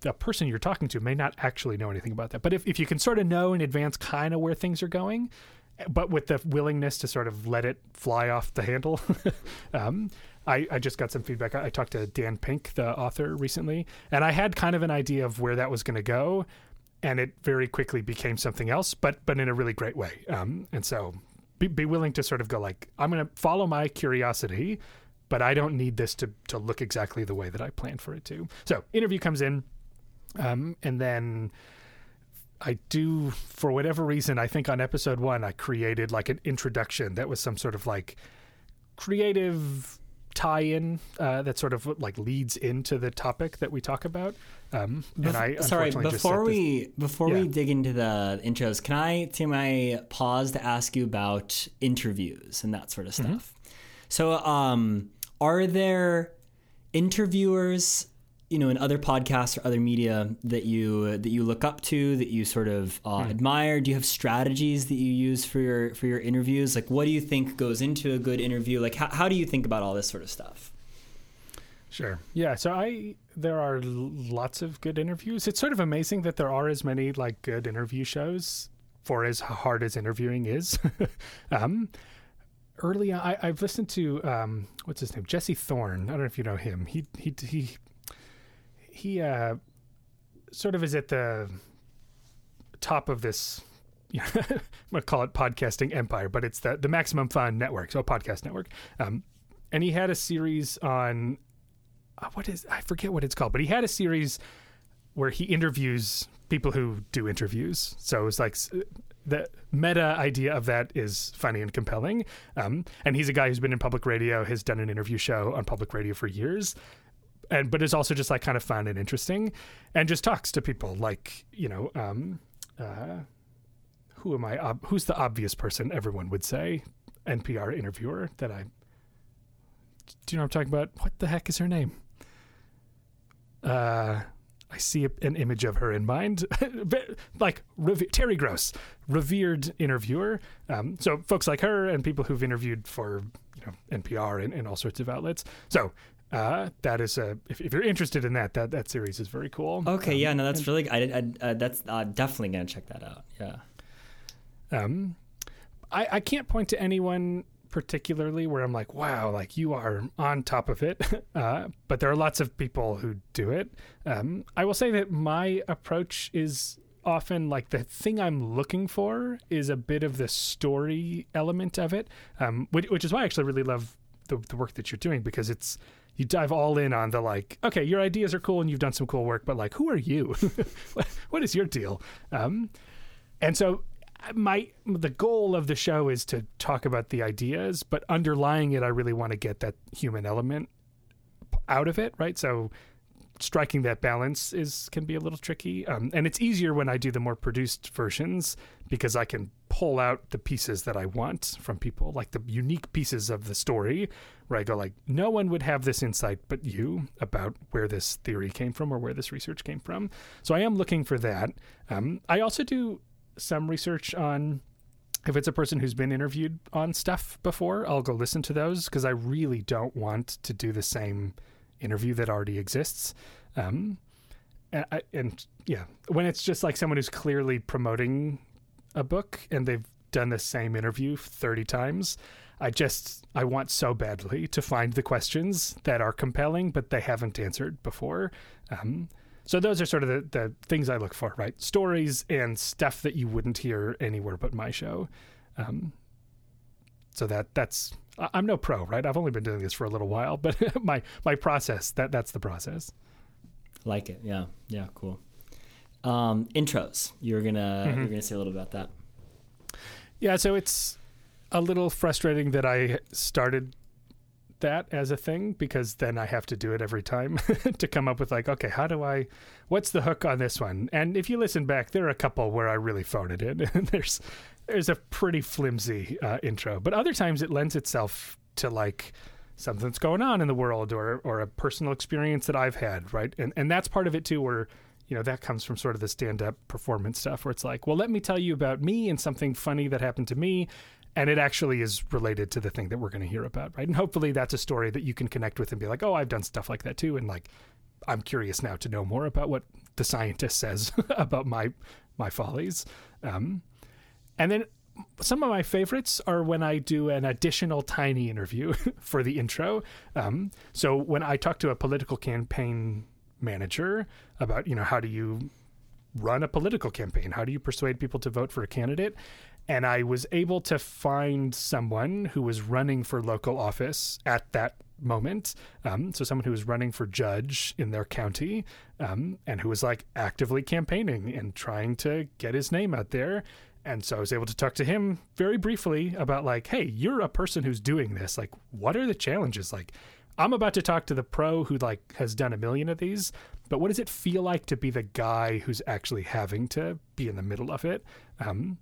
the person you're talking to may not actually know anything about that. But if, if you can sort of know in advance kind of where things are going, but with the willingness to sort of let it fly off the handle, um, I, I, just got some feedback. I, I, talked to Dan Pink, the author, recently, and I had kind of an idea of where that was going to go and it very quickly became something else, but but in a really great way. Um, and so be, be willing to sort of go like, I'm going to follow my curiosity, but I don't need this to to look exactly the way that I planned for it to. So interview comes in, um, and then. I do, for whatever reason, I think on episode one, I created like an introduction that was some sort of like creative tie-in uh, that sort of like leads into the topic that we talk about. Um, and I sorry before we this, before yeah. we dig into the intros, can I take my pause to ask you about interviews and that sort of mm-hmm. stuff? Mm-hmm. So, um, are there interviewers, you know, in other podcasts or other media that you that you look up to, that you sort of uh, mm. admire? Do you have strategies that you use for your for your interviews? Like, what do you think goes into a good interview? Like, how, how do you think about all this sort of stuff? Sure. Yeah. So I there are lots of good interviews. It's sort of amazing that there are as many like good interview shows for as hard as interviewing is. um, early on, I, have listened to um, what's his name, Jesse Thorn. I don't know if you know him. He he he he uh, sort of is at the top of this. You know, I'm gonna call it podcasting empire, but it's the the Maximum Fun Network, so a podcast network. Um, and he had a series on uh, what is I forget what it's called, but he had a series where he interviews people who do interviews. So it's like the meta idea of that is funny and compelling. Um, and he's a guy who's been in public radio, has done an interview show on public radio for years. And but is also just like kind of fun and interesting, and just talks to people like you know, um, uh, who am I? Ob- who's the obvious person everyone would say? NPR interviewer that I. Do you know what I'm talking about? What the heck is her name? uh, I see an image of her in mind, like Terry Gross, revered interviewer. Um, so folks like her and people who've interviewed for you know NPR and, and all sorts of outlets. So uh, that is a if, if, you're interested in that, that that series is very cool. Okay, um, yeah, no, that's and, really I, I uh, that's uh, definitely gonna check that out. Yeah. Um, I I can't point to anyone particularly where I'm like, wow, like you are on top of it. Uh, but there are lots of people who do it. Um, I will say that my approach is often like the thing I'm looking for is a bit of the story element of it, um, which, which, is why I actually really love the, the work that you're doing because it's you dive all in on the like, okay, your ideas are cool and you've done some cool work, but like, who are you? what is your deal? Um, and so my the goal of the show is to talk about the ideas, but underlying it, I really want to get that human element out of it, right? So striking that balance is can be a little tricky, um, and it's easier when I do the more produced versions because I can pull out the pieces that I want from people, like the unique pieces of the story, where I go like, no one would have this insight but you about where this theory came from or where this research came from. So I am looking for that. Um, I also do some research on if it's a person who's been interviewed on stuff before, I'll go listen to those because I really don't want to do the same interview that already exists. Um, and, I, and yeah, when it's just like someone who's clearly promoting a book and they've done the same interview 30 times, I just I want so badly to find the questions that are compelling, but they haven't answered before. Um, so those are sort of the, the things I look for, right? Stories and stuff that you wouldn't hear anywhere but my show. Um, so that that's I'm no pro, right? I've only been doing this for a little while, but my my process that that's the process. Like it, yeah, yeah, cool. Um, intros. You're gonna Mm-hmm. you're gonna say a little about that. Yeah, so it's a little frustrating that I started that as a thing because then I have to do it every time to come up with like, okay, how do I what's the hook on this one? And if you listen back, there are a couple where I really phoned it in. there's there's a pretty flimsy uh, intro, but other times it lends itself to like something that's going on in the world or or a personal experience that I've had, right? And and that's part of it too where you know that comes from sort of the stand-up performance stuff where it's like well let me tell you about me and something funny that happened to me and it actually is related to the thing that we're going to hear about right and hopefully that's a story that you can connect with and be like oh i've done stuff like that too and like i'm curious now to know more about what the scientist says about my my follies um, and then some of my favorites are when I do an additional tiny interview for the intro. Um, so when I talk to a political campaign manager about, you know, how do you run a political campaign? How do you persuade people to vote for a candidate? And I was able to find someone who was running for local office at that moment. Um, so someone who was running for judge in their county um, and who was like actively campaigning and trying to get his name out there. And so I was able to talk to him very briefly about like, hey, you're a person who's doing this. Like, what are the challenges? Like, I'm about to talk to the pro who like has done a million of these, but what does it feel like to be the guy who's actually having to be in the middle of it? Um,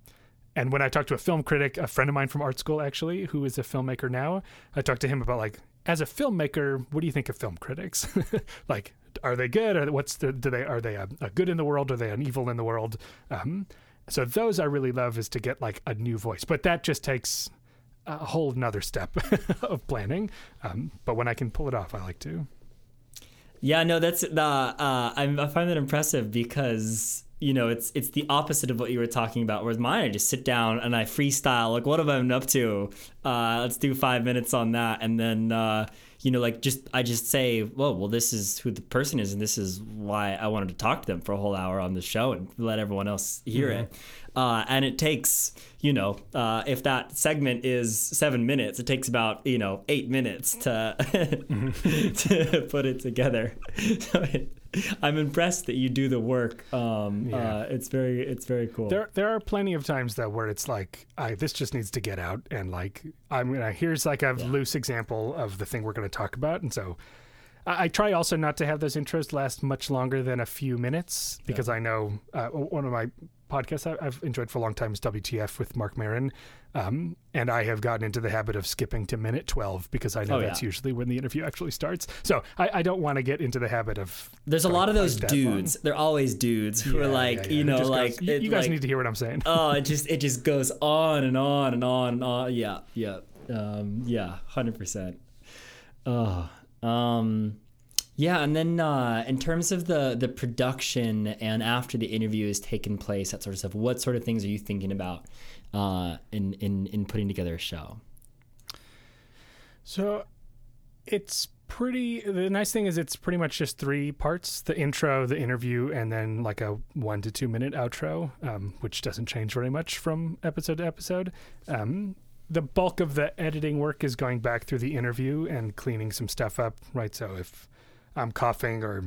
and when I talked to a film critic, a friend of mine from art school actually, who is a filmmaker now, I talked to him about like, as a filmmaker, what do you think of film critics? like, are they good? Or what's the do they are they a, a good in the world? Are they an evil in the world? Um, so those I really love is to get like a new voice, but that just takes a whole another step of planning. Um, but when I can pull it off, I like to. Yeah, no, that's the. Uh, I'm, I find that impressive because you know it's it's the opposite of what you were talking about. Whereas mine, I just sit down and I freestyle. Like, what have I been up to? Uh, let's do five minutes on that, and then uh, you know, like just I just say, well, well, this is who the person is, and this is why I wanted to talk to them for a whole hour on the show and let everyone else hear it. Uh, and it takes, you know, uh, if that segment is seven minutes, it takes about you know eight minutes to to put it together. So it, I'm impressed that you do the work. Um, Yeah. uh, it's very it's very cool. There, there are plenty of times though where it's like, I this just needs to get out, and like I'm gonna here's like a loose example of the thing we're gonna talk about, and so I, I try also not to have those intros last much longer than a few minutes because I know uh, one of my podcasts I, I've enjoyed for a long time is WTF with Marc Maron, um, and I have gotten into the habit of skipping to minute twelve because I know Oh, that's yeah. usually when the interview actually starts. So I, I don't want to get into the habit of There's a lot of those that long. dudes. They're always dudes who are like, yeah, yeah. you know, like goes- you, it- you guys like- need to hear what I'm saying. oh, it just it just goes on and on and on and on. Yeah, yeah, um, yeah, hundred percent. Oh, um, yeah, and then uh, in terms of the the production and after the interview has taken place, that sort of stuff. What sort of things are you thinking about uh, in in in putting together a show? So it's pretty the nice thing is it's pretty much just three parts the intro the interview and then like a one to two minute outro um, which doesn't change very much from episode to episode um, the bulk of the editing work is going back through the interview and cleaning some stuff up, right? So if I'm coughing or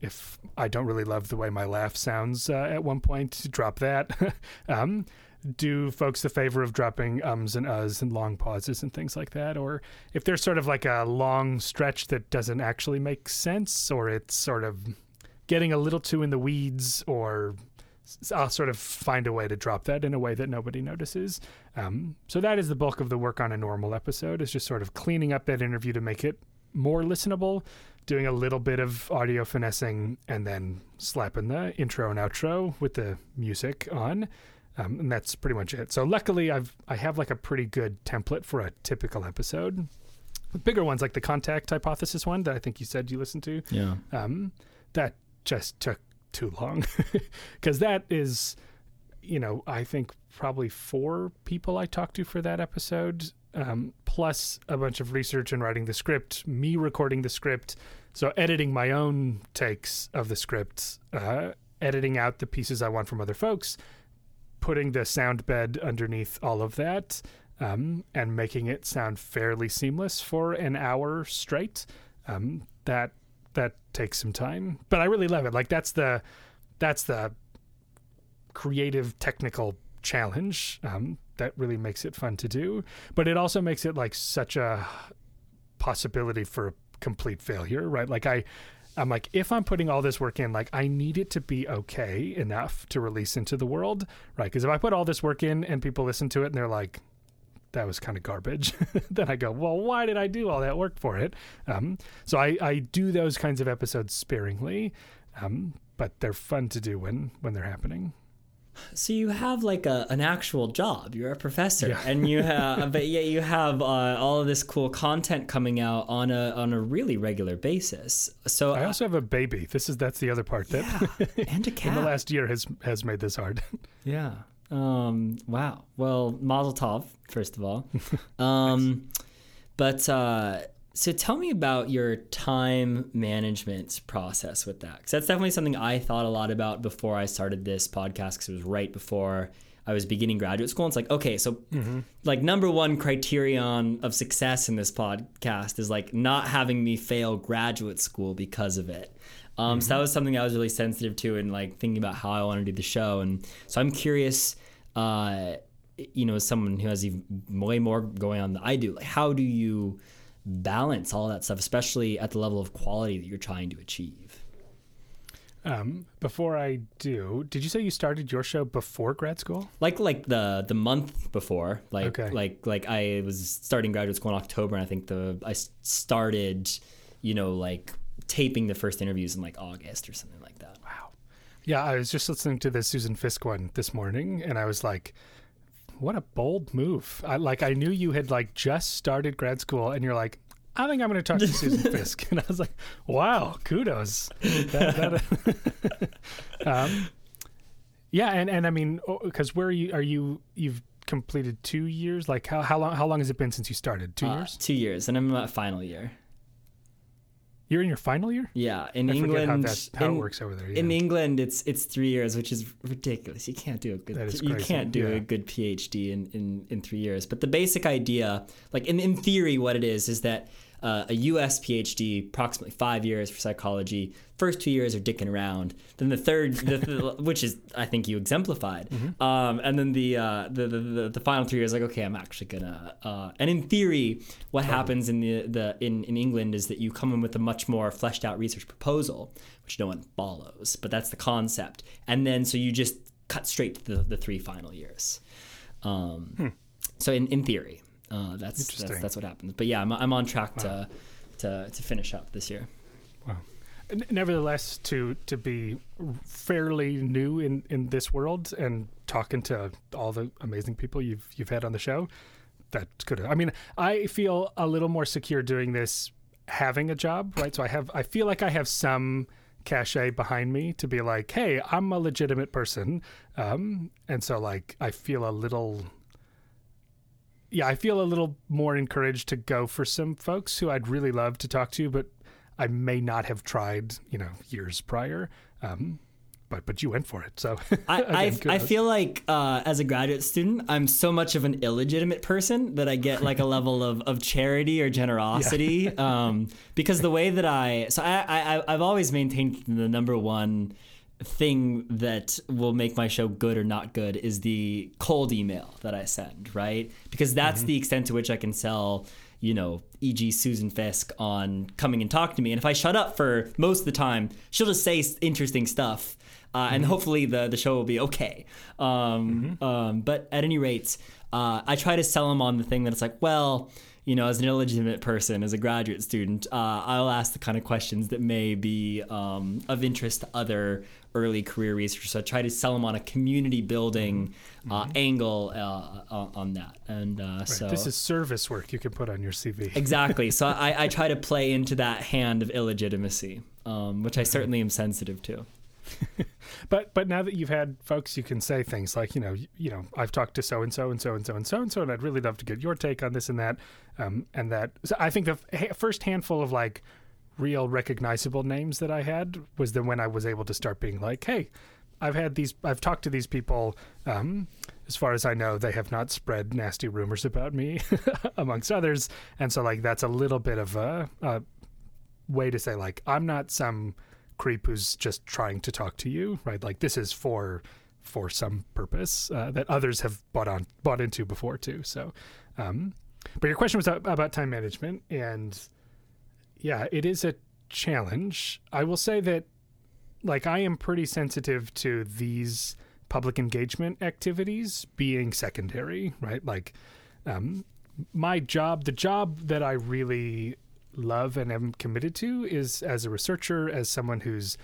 if I don't really love the way my laugh sounds uh, at one point, drop that. um, do folks the favor of dropping ums and uhs and long pauses and things like that. Or if there's sort of like a long stretch that doesn't actually make sense, or it's sort of getting a little too in the weeds, or I'll sort of find a way to drop that in a way that nobody notices. Um, so that is the bulk of the work on a normal episode is just sort of cleaning up that interview to make it more listenable, doing a little bit of audio finessing, and then slapping the intro and outro with the music on. Um, and that's pretty much it. So luckily, I've I have like a pretty good template for a typical episode. The bigger ones, like the contact hypothesis one that I think you said you listened to, Yeah. um, that just took too long because that is, you know, I think probably four people I talked to for that episode, um, plus a bunch of research and writing the script, me recording the script, so editing my own takes of the script, uh, editing out the pieces I want from other folks, putting the sound bed underneath all of that. Um, and making it sound fairly seamless for an hour straight. Um, that that takes some time, but I really love it. Like that's the that's the creative technical challenge um, that really makes it fun to do. But it also makes it like such a possibility for complete failure, right? Like I. I'm like, if I'm putting all this work in, like, I need it to be okay enough to release into the world, right? Because if I put all this work in and people listen to it and they're like, that was kind of garbage. then I go, well, why did I do all that work for it? Um, so I, I do those kinds of episodes sparingly, um, but they're fun to do when when they're happening. So you have like a, an actual job. You're a professor, Yeah. and you have, but yet you have uh, all of this cool content coming out on a on a really regular basis. So I also have a baby. This is that's the other part that yeah, and a cat in the last year has has made this hard. Yeah. Um, wow. Well, Mazel Tov, first of all. Um, but uh, so tell me about your time management process with that, because that's definitely something I thought a lot about before I started this podcast. Because it was right before I was beginning graduate school. And It's like, okay, so like number one criterion of success in this podcast is like not having me fail graduate school because of it. Um, So that was something I was really sensitive to and like thinking about how I want to do the show. And so I'm curious, uh, you know, as someone who has even way more going on than I do, like how do you balance all that stuff, especially at the level of quality that you're trying to achieve? Um, before I do, did you say you started your show before grad school? like like the the month before like Okay. like like i was starting graduate school in october and i think the i started you know like taping the first interviews in like august or something like that Wow. Yeah, I was just listening to the Susan Fiske one this morning, and I was like, "What a bold move!" I, like I knew you had like just started grad school, and you're like, "I think I'm going to talk to Susan Fiske," and I was like, "Wow, kudos!" That, that, um, yeah, and and I mean, because where are you? Are you? You've completed two years. Like how how long? How long has it been since you started? Two Uh, years. two years and i'm in my final year You're in your final year. yeah in I england how that how in, it works over there. in england it's it's three years which is ridiculous you can't do a good you can't do yeah. a good phd in, in in three years but the basic idea like in, in theory what it is is that uh, a us phd approximately five years for psychology. First two years are dicking around. Then the third the, the, which is i think you exemplified. Mm-hmm. um, and then the, uh, the, the the final three years like okay i'm actually gonna uh, and in theory what happens in the, the in, in england is that you come in with a much more fleshed out research proposal which no one follows but that's the concept. And then so you just cut straight to the, the three final years. Um, so in, in theory uh, that's, that's that's what happens but yeah i'm, I'm on track to, to to finish up this year Wow. N- Nevertheless, to to be fairly new in, in this world and talking to all the amazing people you've you've had on the show, that's good. I mean, I feel a little more secure doing this having a job, right? So I have I feel like I have some cachet behind me to be like, hey, I'm a legitimate person, um, and so like I feel a little yeah, I feel a little more encouraged to go for some folks who I'd really love to talk to, but I may not have tried, you know, years prior. Um, but but you went for it. So I, again, I, I feel like uh, as a graduate student, I'm so much of an illegitimate person that I get like a level of, of charity or generosity. Um, because the way that I, so I, I, I've always maintained the number one thing that will make my show good or not good is the cold email that I send, right? Because that's the extent to which I can sell, you know, e.g. Susan Fiske on coming and talk to me. And if I shut up for most of the time, she'll just say interesting stuff. Uh, and hopefully the, the show will be okay. Um, um, but at any rate, uh, I try to sell them on the thing that it's like, well, you know, as an illegitimate person, as a graduate student, uh, I'll ask the kind of questions that may be um, of interest to other early career researchers. So I try to sell them on a community building uh, angle uh, on that. And uh, so this is service work you can put on your CV. exactly. So I, I try to play into that hand of illegitimacy, um, which I certainly am sensitive to. But but now that you've had folks, you can say things like, you know, you, you know, I've talked to so and so and so and so and so and so, and I'd really love to get your take on this and that, um, and that. So I think the f- first handful of like real recognizable names that I had was then when I was able to start being like, hey, I've had these, I've talked to these people. Um, as far as I know, they have not spread nasty rumors about me, amongst others, and so like that's a little bit of a, a way to say like I'm not some creep who's just trying to talk to you, right? Like this is for for some purpose uh, that others have bought on bought into before too. So, um, but your question was about time management, and yeah, it is a challenge. I will say that like I am pretty sensitive to these public engagement activities being secondary, right? Like um, my job, the job that I really love and am committed to is as a researcher, as someone who's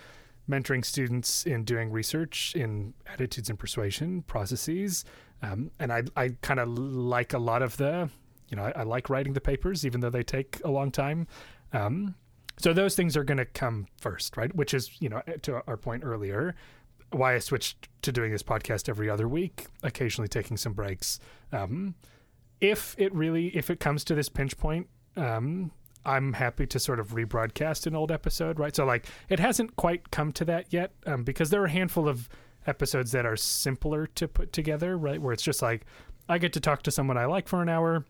mentoring students in doing research in attitudes and persuasion processes. Um, and I, I kind of like a lot of the, you know, I, I like writing the papers, even though they take a long time. Um, so those things are going to come first, right? Which is, you know, to our point earlier, why I switched to doing this podcast every other week, occasionally taking some breaks. Um, if it really, if it comes to this pinch point, um, I'm happy to sort of rebroadcast an old episode, right? So like, it hasn't quite come to that yet, um, because there are a handful of episodes that are simpler to put together, right? Where it's just like, I get to talk to someone I like for an hour.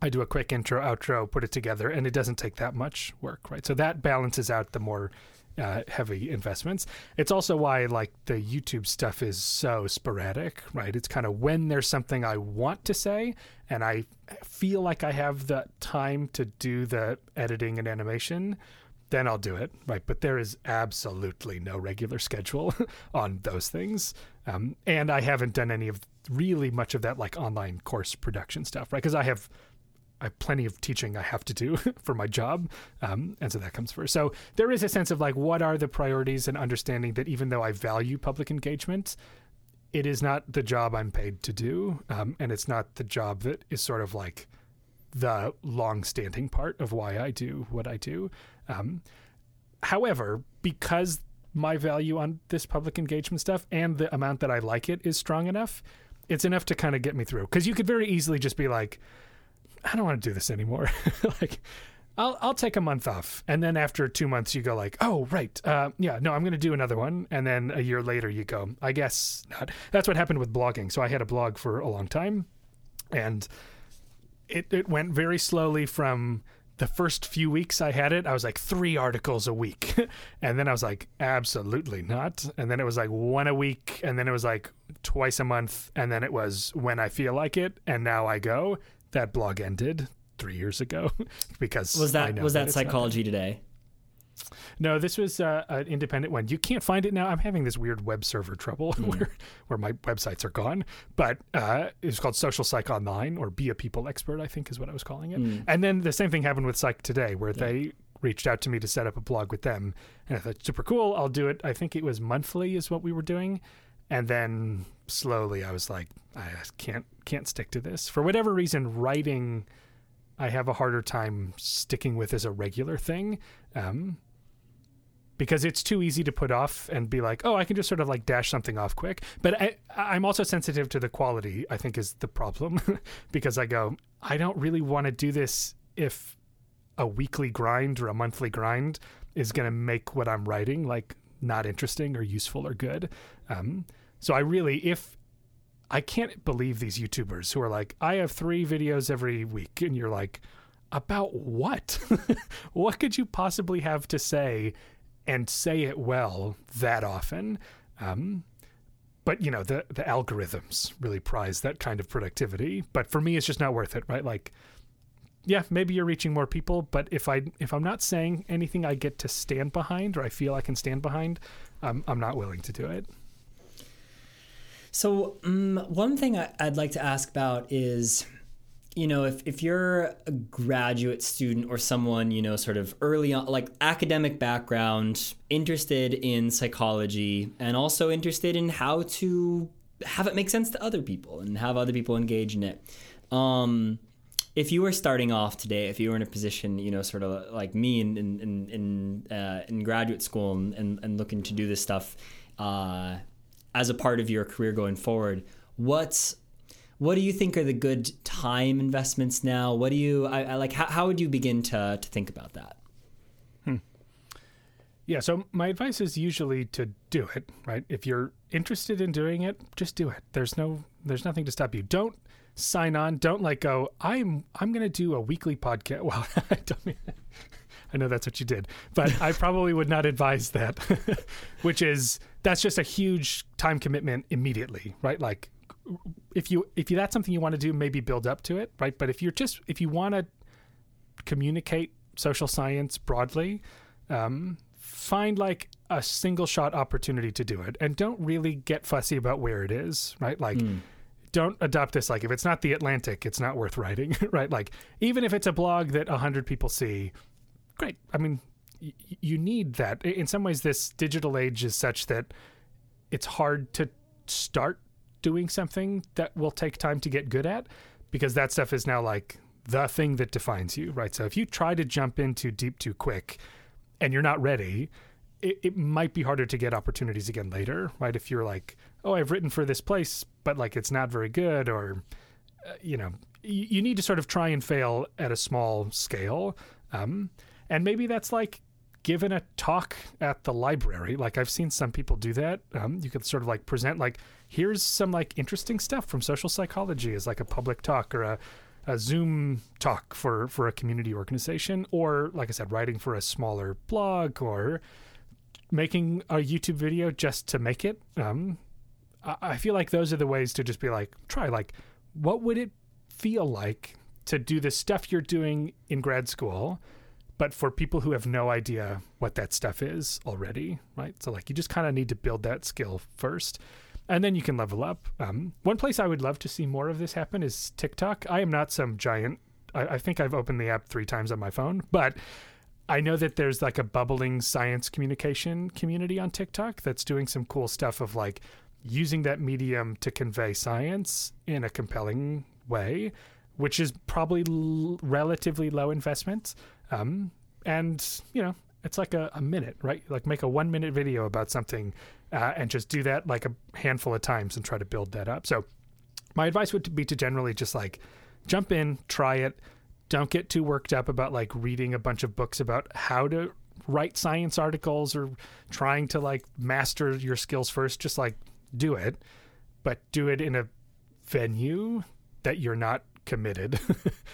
I do a quick intro, outro, put it together, and it doesn't take that much work, right? So that balances out the more uh, heavy investments. It's also why like the YouTube stuff is so sporadic, right? It's kind of when there's something I want to say and I feel like I have the time to do the editing and animation, then I'll do it, right? But there is absolutely no regular schedule on those things, um, and I haven't done any of really much of that like online course production stuff, right? Because I have I have plenty of teaching I have to do for my job, um, and so that comes first. So there is a sense of like, what are the priorities, and understanding that even though I value public engagement, it is not the job I'm paid to do, um, and it's not the job that is sort of like the long-standing part of why I do what I do. Um, however, because my value on this public engagement stuff and the amount that I like it is strong enough, it's enough to kind of get me through. Because you could very easily just be like, I don't want to do this anymore. like, I'll I'll take a month off, and then after two months, you go like, oh right, uh, yeah, no, I'm going to do another one, and then a year later, you go, I guess not. That's what happened with blogging. So I had a blog for a long time, and it it went very slowly from the first few weeks I had it, I was like three articles a week. and then I was like, absolutely not. And then it was like one a week. And then it was like twice a month. And then it was when I feel like it. And now I go. That blog ended three years ago because Was I that know was that not Psychology Today? no, this was uh, an independent one. You can't find it now. I'm having this weird web server trouble where, where my websites are gone. But uh, it was called Social Psych Online or Be a People Expert, I think is what I was calling it. And then the same thing happened with Psych Today, where they reached out to me to set up a blog with them. And I thought, super cool. I'll do it. I think it was monthly is what we were doing. And then slowly I was like, I can't can't stick to this. For whatever reason, writing I have a harder time sticking with as a regular thing. Um, because it's too easy to put off and be like, oh, I can just sort of like dash something off quick. But I, I'm also sensitive to the quality, I think is the problem. because I go, I don't really want to do this if a weekly grind or a monthly grind is going to make what I'm writing like not interesting or useful or good. Um, so I really, if I can't believe these YouTubers who are like, I have three videos every week, and you're like, about what? what could you possibly have to say and say it well that often? Um, but you know the the algorithms really prize that kind of productivity. But for me, it's just not worth it, right? Like, yeah, maybe you're reaching more people, but if I if I'm not saying anything I get to stand behind or I feel I can stand behind, um, I'm not willing to do it. So um, one thing I, I'd like to ask about is you know, if, if you're a graduate student or someone, you know, sort of early on, like academic background, interested in psychology, and also interested in how to have it make sense to other people and have other people engage in it. Um, if you were starting off today, if you were in a position, you know, sort of like me in in in in, uh, in graduate school and, and, and looking to do this stuff uh, as a part of your career going forward, what's what do you think are the good time investments now? What do you I, I like? How, how would you begin to to think about that? Hmm. Yeah, so my advice is usually to do it, right? If you're interested in doing it, just do it. There's no there's nothing to stop you. Don't sign on. Don't let go, I'm I'm to do a weekly podcast. Well, I don't mean I know that's what you did, but I probably would not advise that. Which is that's just a huge time commitment immediately, right? Like if you if you that's something you want to do, maybe build up to it, right? But if you're just if you want to communicate social science broadly, um, find like a single shot opportunity to do it, and don't really get fussy about where it is, right? Like. Mm. Don't adopt this like if it's not the Atlantic, it's not worth writing, right? Like even if it's a blog that a hundred people see, great. I mean, y- you need that. In some ways, this digital age is such that it's hard to start doing something that will take time to get good at because that stuff is now like the thing that defines you, right? So if you try to jump into deep too quick and you're not ready, it, it might be harder to get opportunities again later, right? If you're like, oh, I've written for this place, but like it's not very good, or, uh, you know, you, need to sort of try and fail at a small scale. Um, and maybe that's like given a talk at the library. Like I've seen some people do that. Um, you could sort of like present like, here's some like interesting stuff from social psychology as like a public talk or a, a Zoom talk for for a community organization, or like I said, writing for a smaller blog or making a YouTube video just to make it. Um, I, I feel like those are the ways to just be like, try like, what would it feel like to do the stuff you're doing in grad school? But for people who have no idea what that stuff is already, right? So like you just kind of need to build that skill first, and then you can level up. Um, one place I would love to see more of this happen is TikTok. I am not some giant. I, I think I've opened the app three times on my phone, but I know that there's like a bubbling science communication community on TikTok that's doing some cool stuff of like using that medium to convey science in a compelling way, which is probably l- relatively low investment. Um, and you know, it's like a, a, minute, right? Like make a one minute video about something, uh, and just do that like a handful of times and try to build that up. So, my advice would be to generally just like jump in, try it. Don't get too worked up about like reading a bunch of books about how to write science articles or trying to like master your skills first. Just like do it, but do it in a venue that you're not committed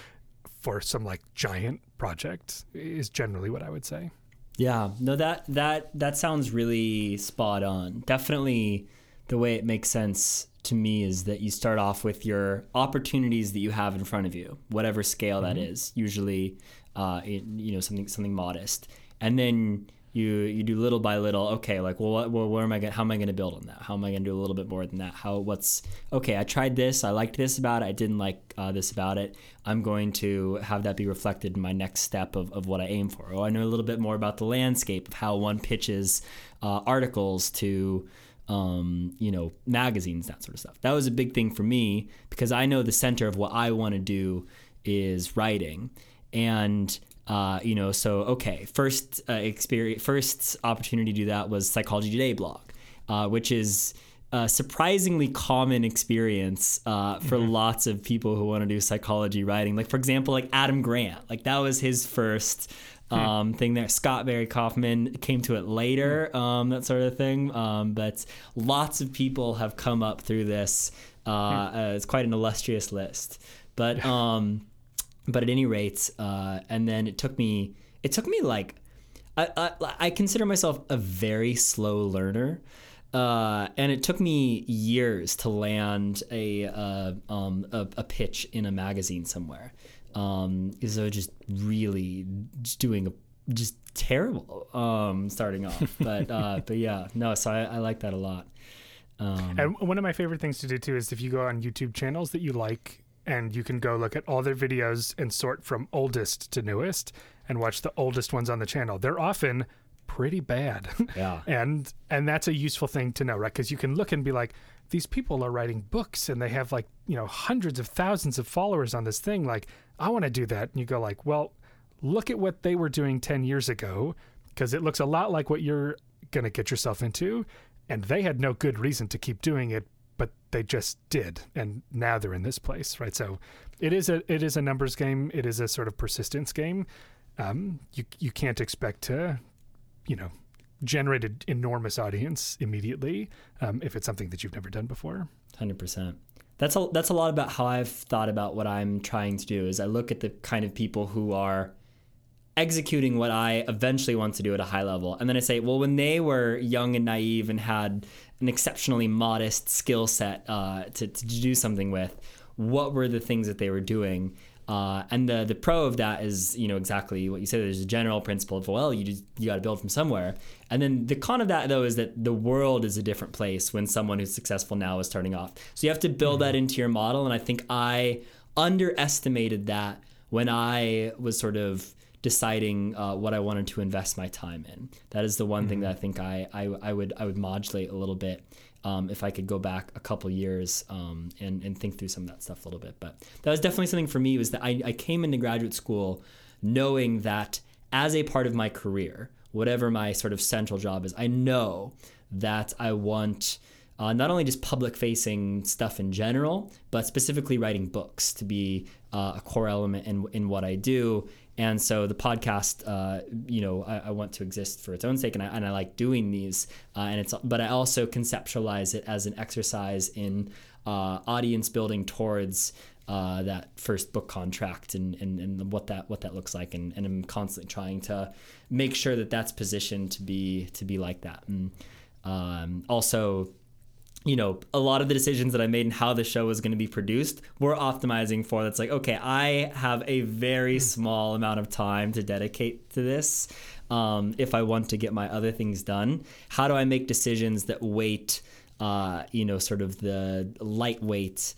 for some like giant project is generally what I would say. Yeah, no that that that sounds really spot on. Definitely the way it makes sense to me is that you start off with your opportunities that you have in front of you, whatever scale mm-hmm. that is, usually uh, you know something something modest. And then you you do little by little okay like well what, well, where am i going how am i going to build on that? How am i going to do a little bit more than that? How what's okay i tried this i liked this about it i didn't like uh, this about it. I'm going to have that be reflected in my next step of, of what i aim for. Oh i know a little bit more about the landscape of how one pitches uh, articles to um, you know magazines that sort of stuff. That was a big thing for me because i know the center of what i want to do is writing. And uh, you know, so okay, first uh, experience, first opportunity to do that was Psychology Today blog, uh, which is a surprisingly common experience uh, for mm-hmm. lots of people who want to do psychology writing. Like for example, like Adam Grant, like that was his first um, thing there. Scott Barry Kaufman came to it later, um, that sort of thing. Um, but lots of people have come up through this. Uh, uh, it's quite an illustrious list. But um, but at any rate, uh, and then it took me. It took me like. I, I, I consider myself a very slow learner. Uh, and it took me years to land a, uh, um, a, a pitch in a magazine somewhere. Um, was just really just doing a just terrible um, starting off. But uh, but yeah, no. So I, I like that a lot. Um, And one of my favorite things to do too is if you go on YouTube channels that you like and you can go look at all their videos and sort from oldest to newest and watch the oldest ones on the channel. They're often pretty bad. Yeah. and and that's a useful thing to know, right? Cuz you can look and be like these people are writing books and they have like, you know, hundreds of thousands of followers on this thing like I want to do that. And you go like, well, look at what they were doing 10 years ago because it looks a lot like what you're going to get yourself into and they had no good reason to keep doing it but they just did and now they're in this place right so it is a it is a numbers game it is a sort of persistence game um, you you can't expect to you know generate an enormous audience immediately um, if it's something that you've never done before Hundred percent. That's a that's a lot about how I've thought about what I'm trying to do. Is I look at the kind of people who are executing what I eventually want to do at a high level, and then I say, well, when they were young and naive and had an exceptionally modest skill set uh, to to do something with, what were the things that they were doing? Uh, and the the pro of that is you know exactly what you said. There's a general principle of well, you just, you got to build from somewhere. And then the con of that though is that the world is a different place when someone who's successful now is starting off. So you have to build that into your model. And I think I underestimated that when I was sort of deciding uh, what I wanted to invest my time in. That is the one thing that I think I, I I would I would modulate a little bit um, if I could go back a couple years um, and, and think through some of that stuff a little bit. But that was definitely something for me was that I, I came into graduate school knowing that as a part of my career, whatever my sort of central job is, I know that I want uh, not only just public facing stuff in general, but specifically writing books to be uh, a core element in, in what I do. And so the podcast, uh, you know, I, I, want to exist for its own sake, and I, and I like doing these. Uh, and it's, but I also conceptualize it as an exercise in uh, audience building towards uh, that first book contract and, and, and what that what that looks like, and, and I'm constantly trying to make sure that that's positioned to be to be like that. And um, also you know, a lot of the decisions that I made and how the show was going to be produced were optimizing for that's like, okay, I have a very small amount of time to dedicate to this. Um, if I want to get my other things done, how do I make decisions that weight, uh, you know, sort of the lightweight,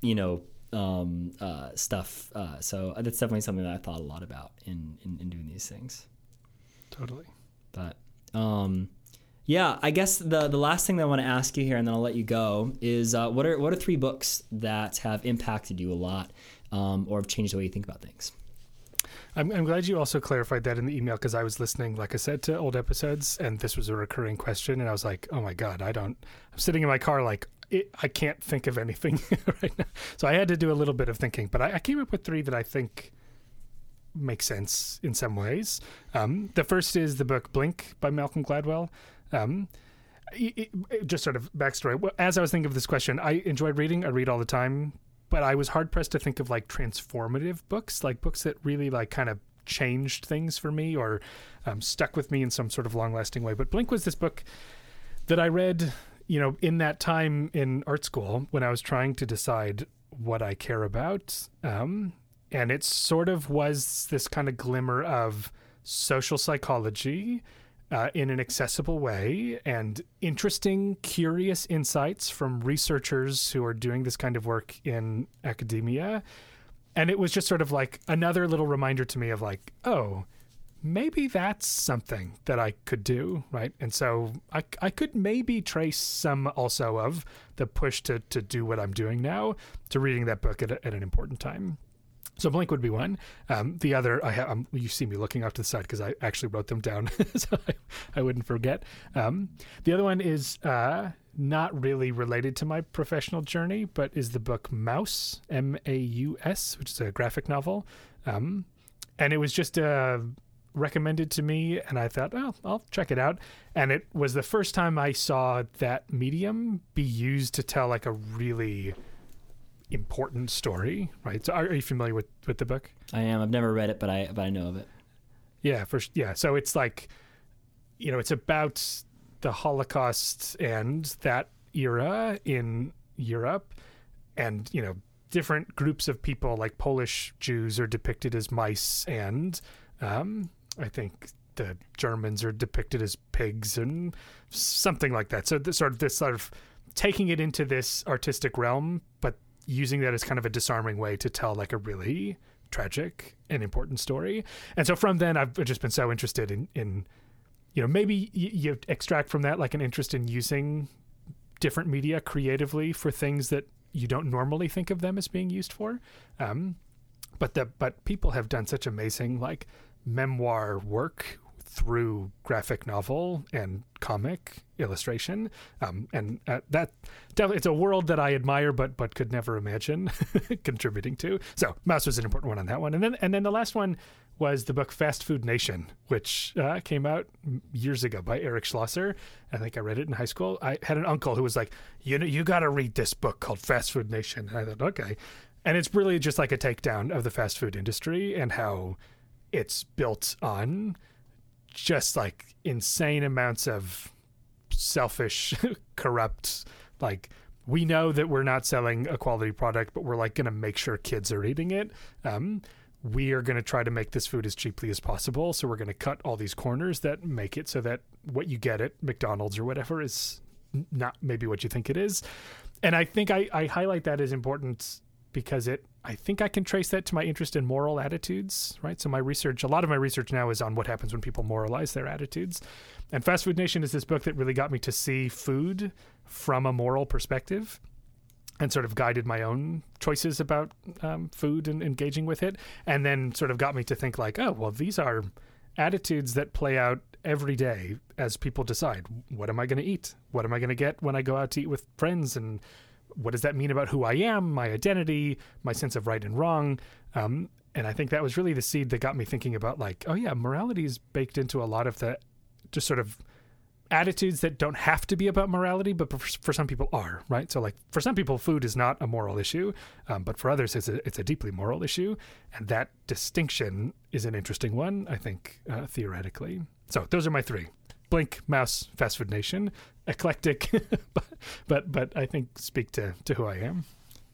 you know, um, uh, stuff. Uh, so that's definitely something that I thought a lot about in, in, in doing these things. Totally. But, um, yeah, I guess the the last thing that I want to ask you here, and then I'll let you go, is uh, what are what are three books that have impacted you a lot, um, or have changed the way you think about things? I'm, I'm glad you also clarified that in the email because I was listening, like I said, to old episodes, and this was a recurring question, and I was like, oh my god, I don't. I'm sitting in my car like it, I can't think of anything right now, so I had to do a little bit of thinking, but I, I came up with three that I think make sense in some ways. Um, the first is the book Blink by Malcolm Gladwell. Um, just sort of backstory. As I was thinking of this question, I enjoyed reading. I read all the time, but I was hard pressed to think of like transformative books, like books that really like kind of changed things for me or um, stuck with me in some sort of long lasting way. But Blink was this book that I read, you know, in that time in art school when I was trying to decide what I care about. Um, and it sort of was this kind of glimmer of social psychology uh, in an accessible way and interesting, curious insights from researchers who are doing this kind of work in academia. And it was just sort of like another little reminder to me of like, oh, maybe that's something that I could do, right? And so I, I could maybe trace some also of the push to, to do what I'm doing now to reading that book at, a, at an important time. So Blink would be one. Um, the other, I have, um, you see me looking off to the side because I actually wrote them down so I, I, wouldn't forget. Um, the other one is uh, not really related to my professional journey, but is the book Maus M A U S, which is a graphic novel. Um, and it was just a, recommended to me, and I thought, oh, I'll check it out. And it was the first time I saw that medium be used to tell like a really important story, right? So, are, are you familiar with with the book? I am. I've never read it, but I but I know of it. Yeah, for yeah. So it's like, you know, it's about the Holocaust and that era in Europe, and you know, different groups of people like Polish Jews are depicted as mice, and um, I think the Germans are depicted as pigs and something like that. So this sort of this sort of taking it into this artistic realm, but using that as kind of a disarming way to tell like a really tragic and important story. And so from then, I've just been so interested in, in you know, maybe you, you extract from that like an interest in using different media creatively for things that you don't normally think of them as being used for. Um, but the but people have done such amazing like memoir work through graphic novel and comic illustration, um, and uh, that definitely it's a world that I admire, but but could never imagine contributing to. So Maus was an important one on that one, and then and then the last one was the book Fast Food Nation, which uh, came out years ago by Eric Schlosser. I think I read it in high school. I had an uncle who was like, "You know, you got to read this book called Fast Food Nation." And I thought, okay, and it's really just like a takedown of the fast food industry and how it's built on just like insane amounts of selfish, corrupt, like we know that we're not selling a quality product, but we're like going to make sure kids are eating it. Um, we are going to try to make this food as cheaply as possible. So we're going to cut all these corners that make it so that what you get at McDonald's or whatever is not maybe what you think it is. And I think I, I highlight that as important because it I think I can trace that to my interest in moral attitudes, right? So my research, a lot of my research now is on what happens when people moralize their attitudes. And Fast Food Nation is this book that really got me to see food from a moral perspective and sort of guided my own choices about um, food and engaging with it. And then sort of got me to think like, oh, well, these are attitudes that play out every day as people decide what am I going to eat? What am I going to get when I go out to eat with friends and what does that mean about who I am, my identity, my sense of right and wrong? Um, and I think that was really the seed that got me thinking about like, oh yeah, morality is baked into a lot of the just sort of attitudes that don't have to be about morality, but for, for some people are, right? So like for some people, food is not a moral issue, um, but for others, it's a it's a deeply moral issue, and that distinction is an interesting one, I think, uh, theoretically. So those are my three: Blink, Maus, Fast Food Nation, eclectic, but, but but I think speak to to who I am.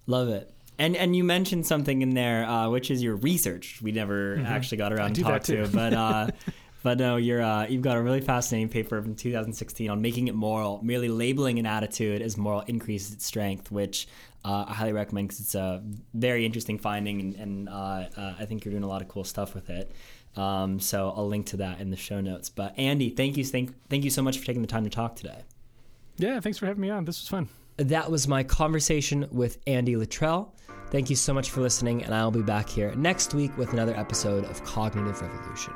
Love it. And and you mentioned something in there, uh, which is your research. We never mm-hmm. actually got around to talk to, but uh, but no, you're uh, you've got a really fascinating paper from 2016 on making it moral. Merely labeling an attitude as moral increases its strength, which uh, I highly recommend because it's a very interesting finding, and, and uh, uh, I think you're doing a lot of cool stuff with it. Um, so I'll link to that in the show notes. But Andy, thank you, thank, thank you so much for taking the time to talk today. Yeah, thanks for having me on. This was fun. That was my conversation with Andy Luttrell. Thank you so much for listening, and I'll be back here next week with another episode of Cognitive Revolution.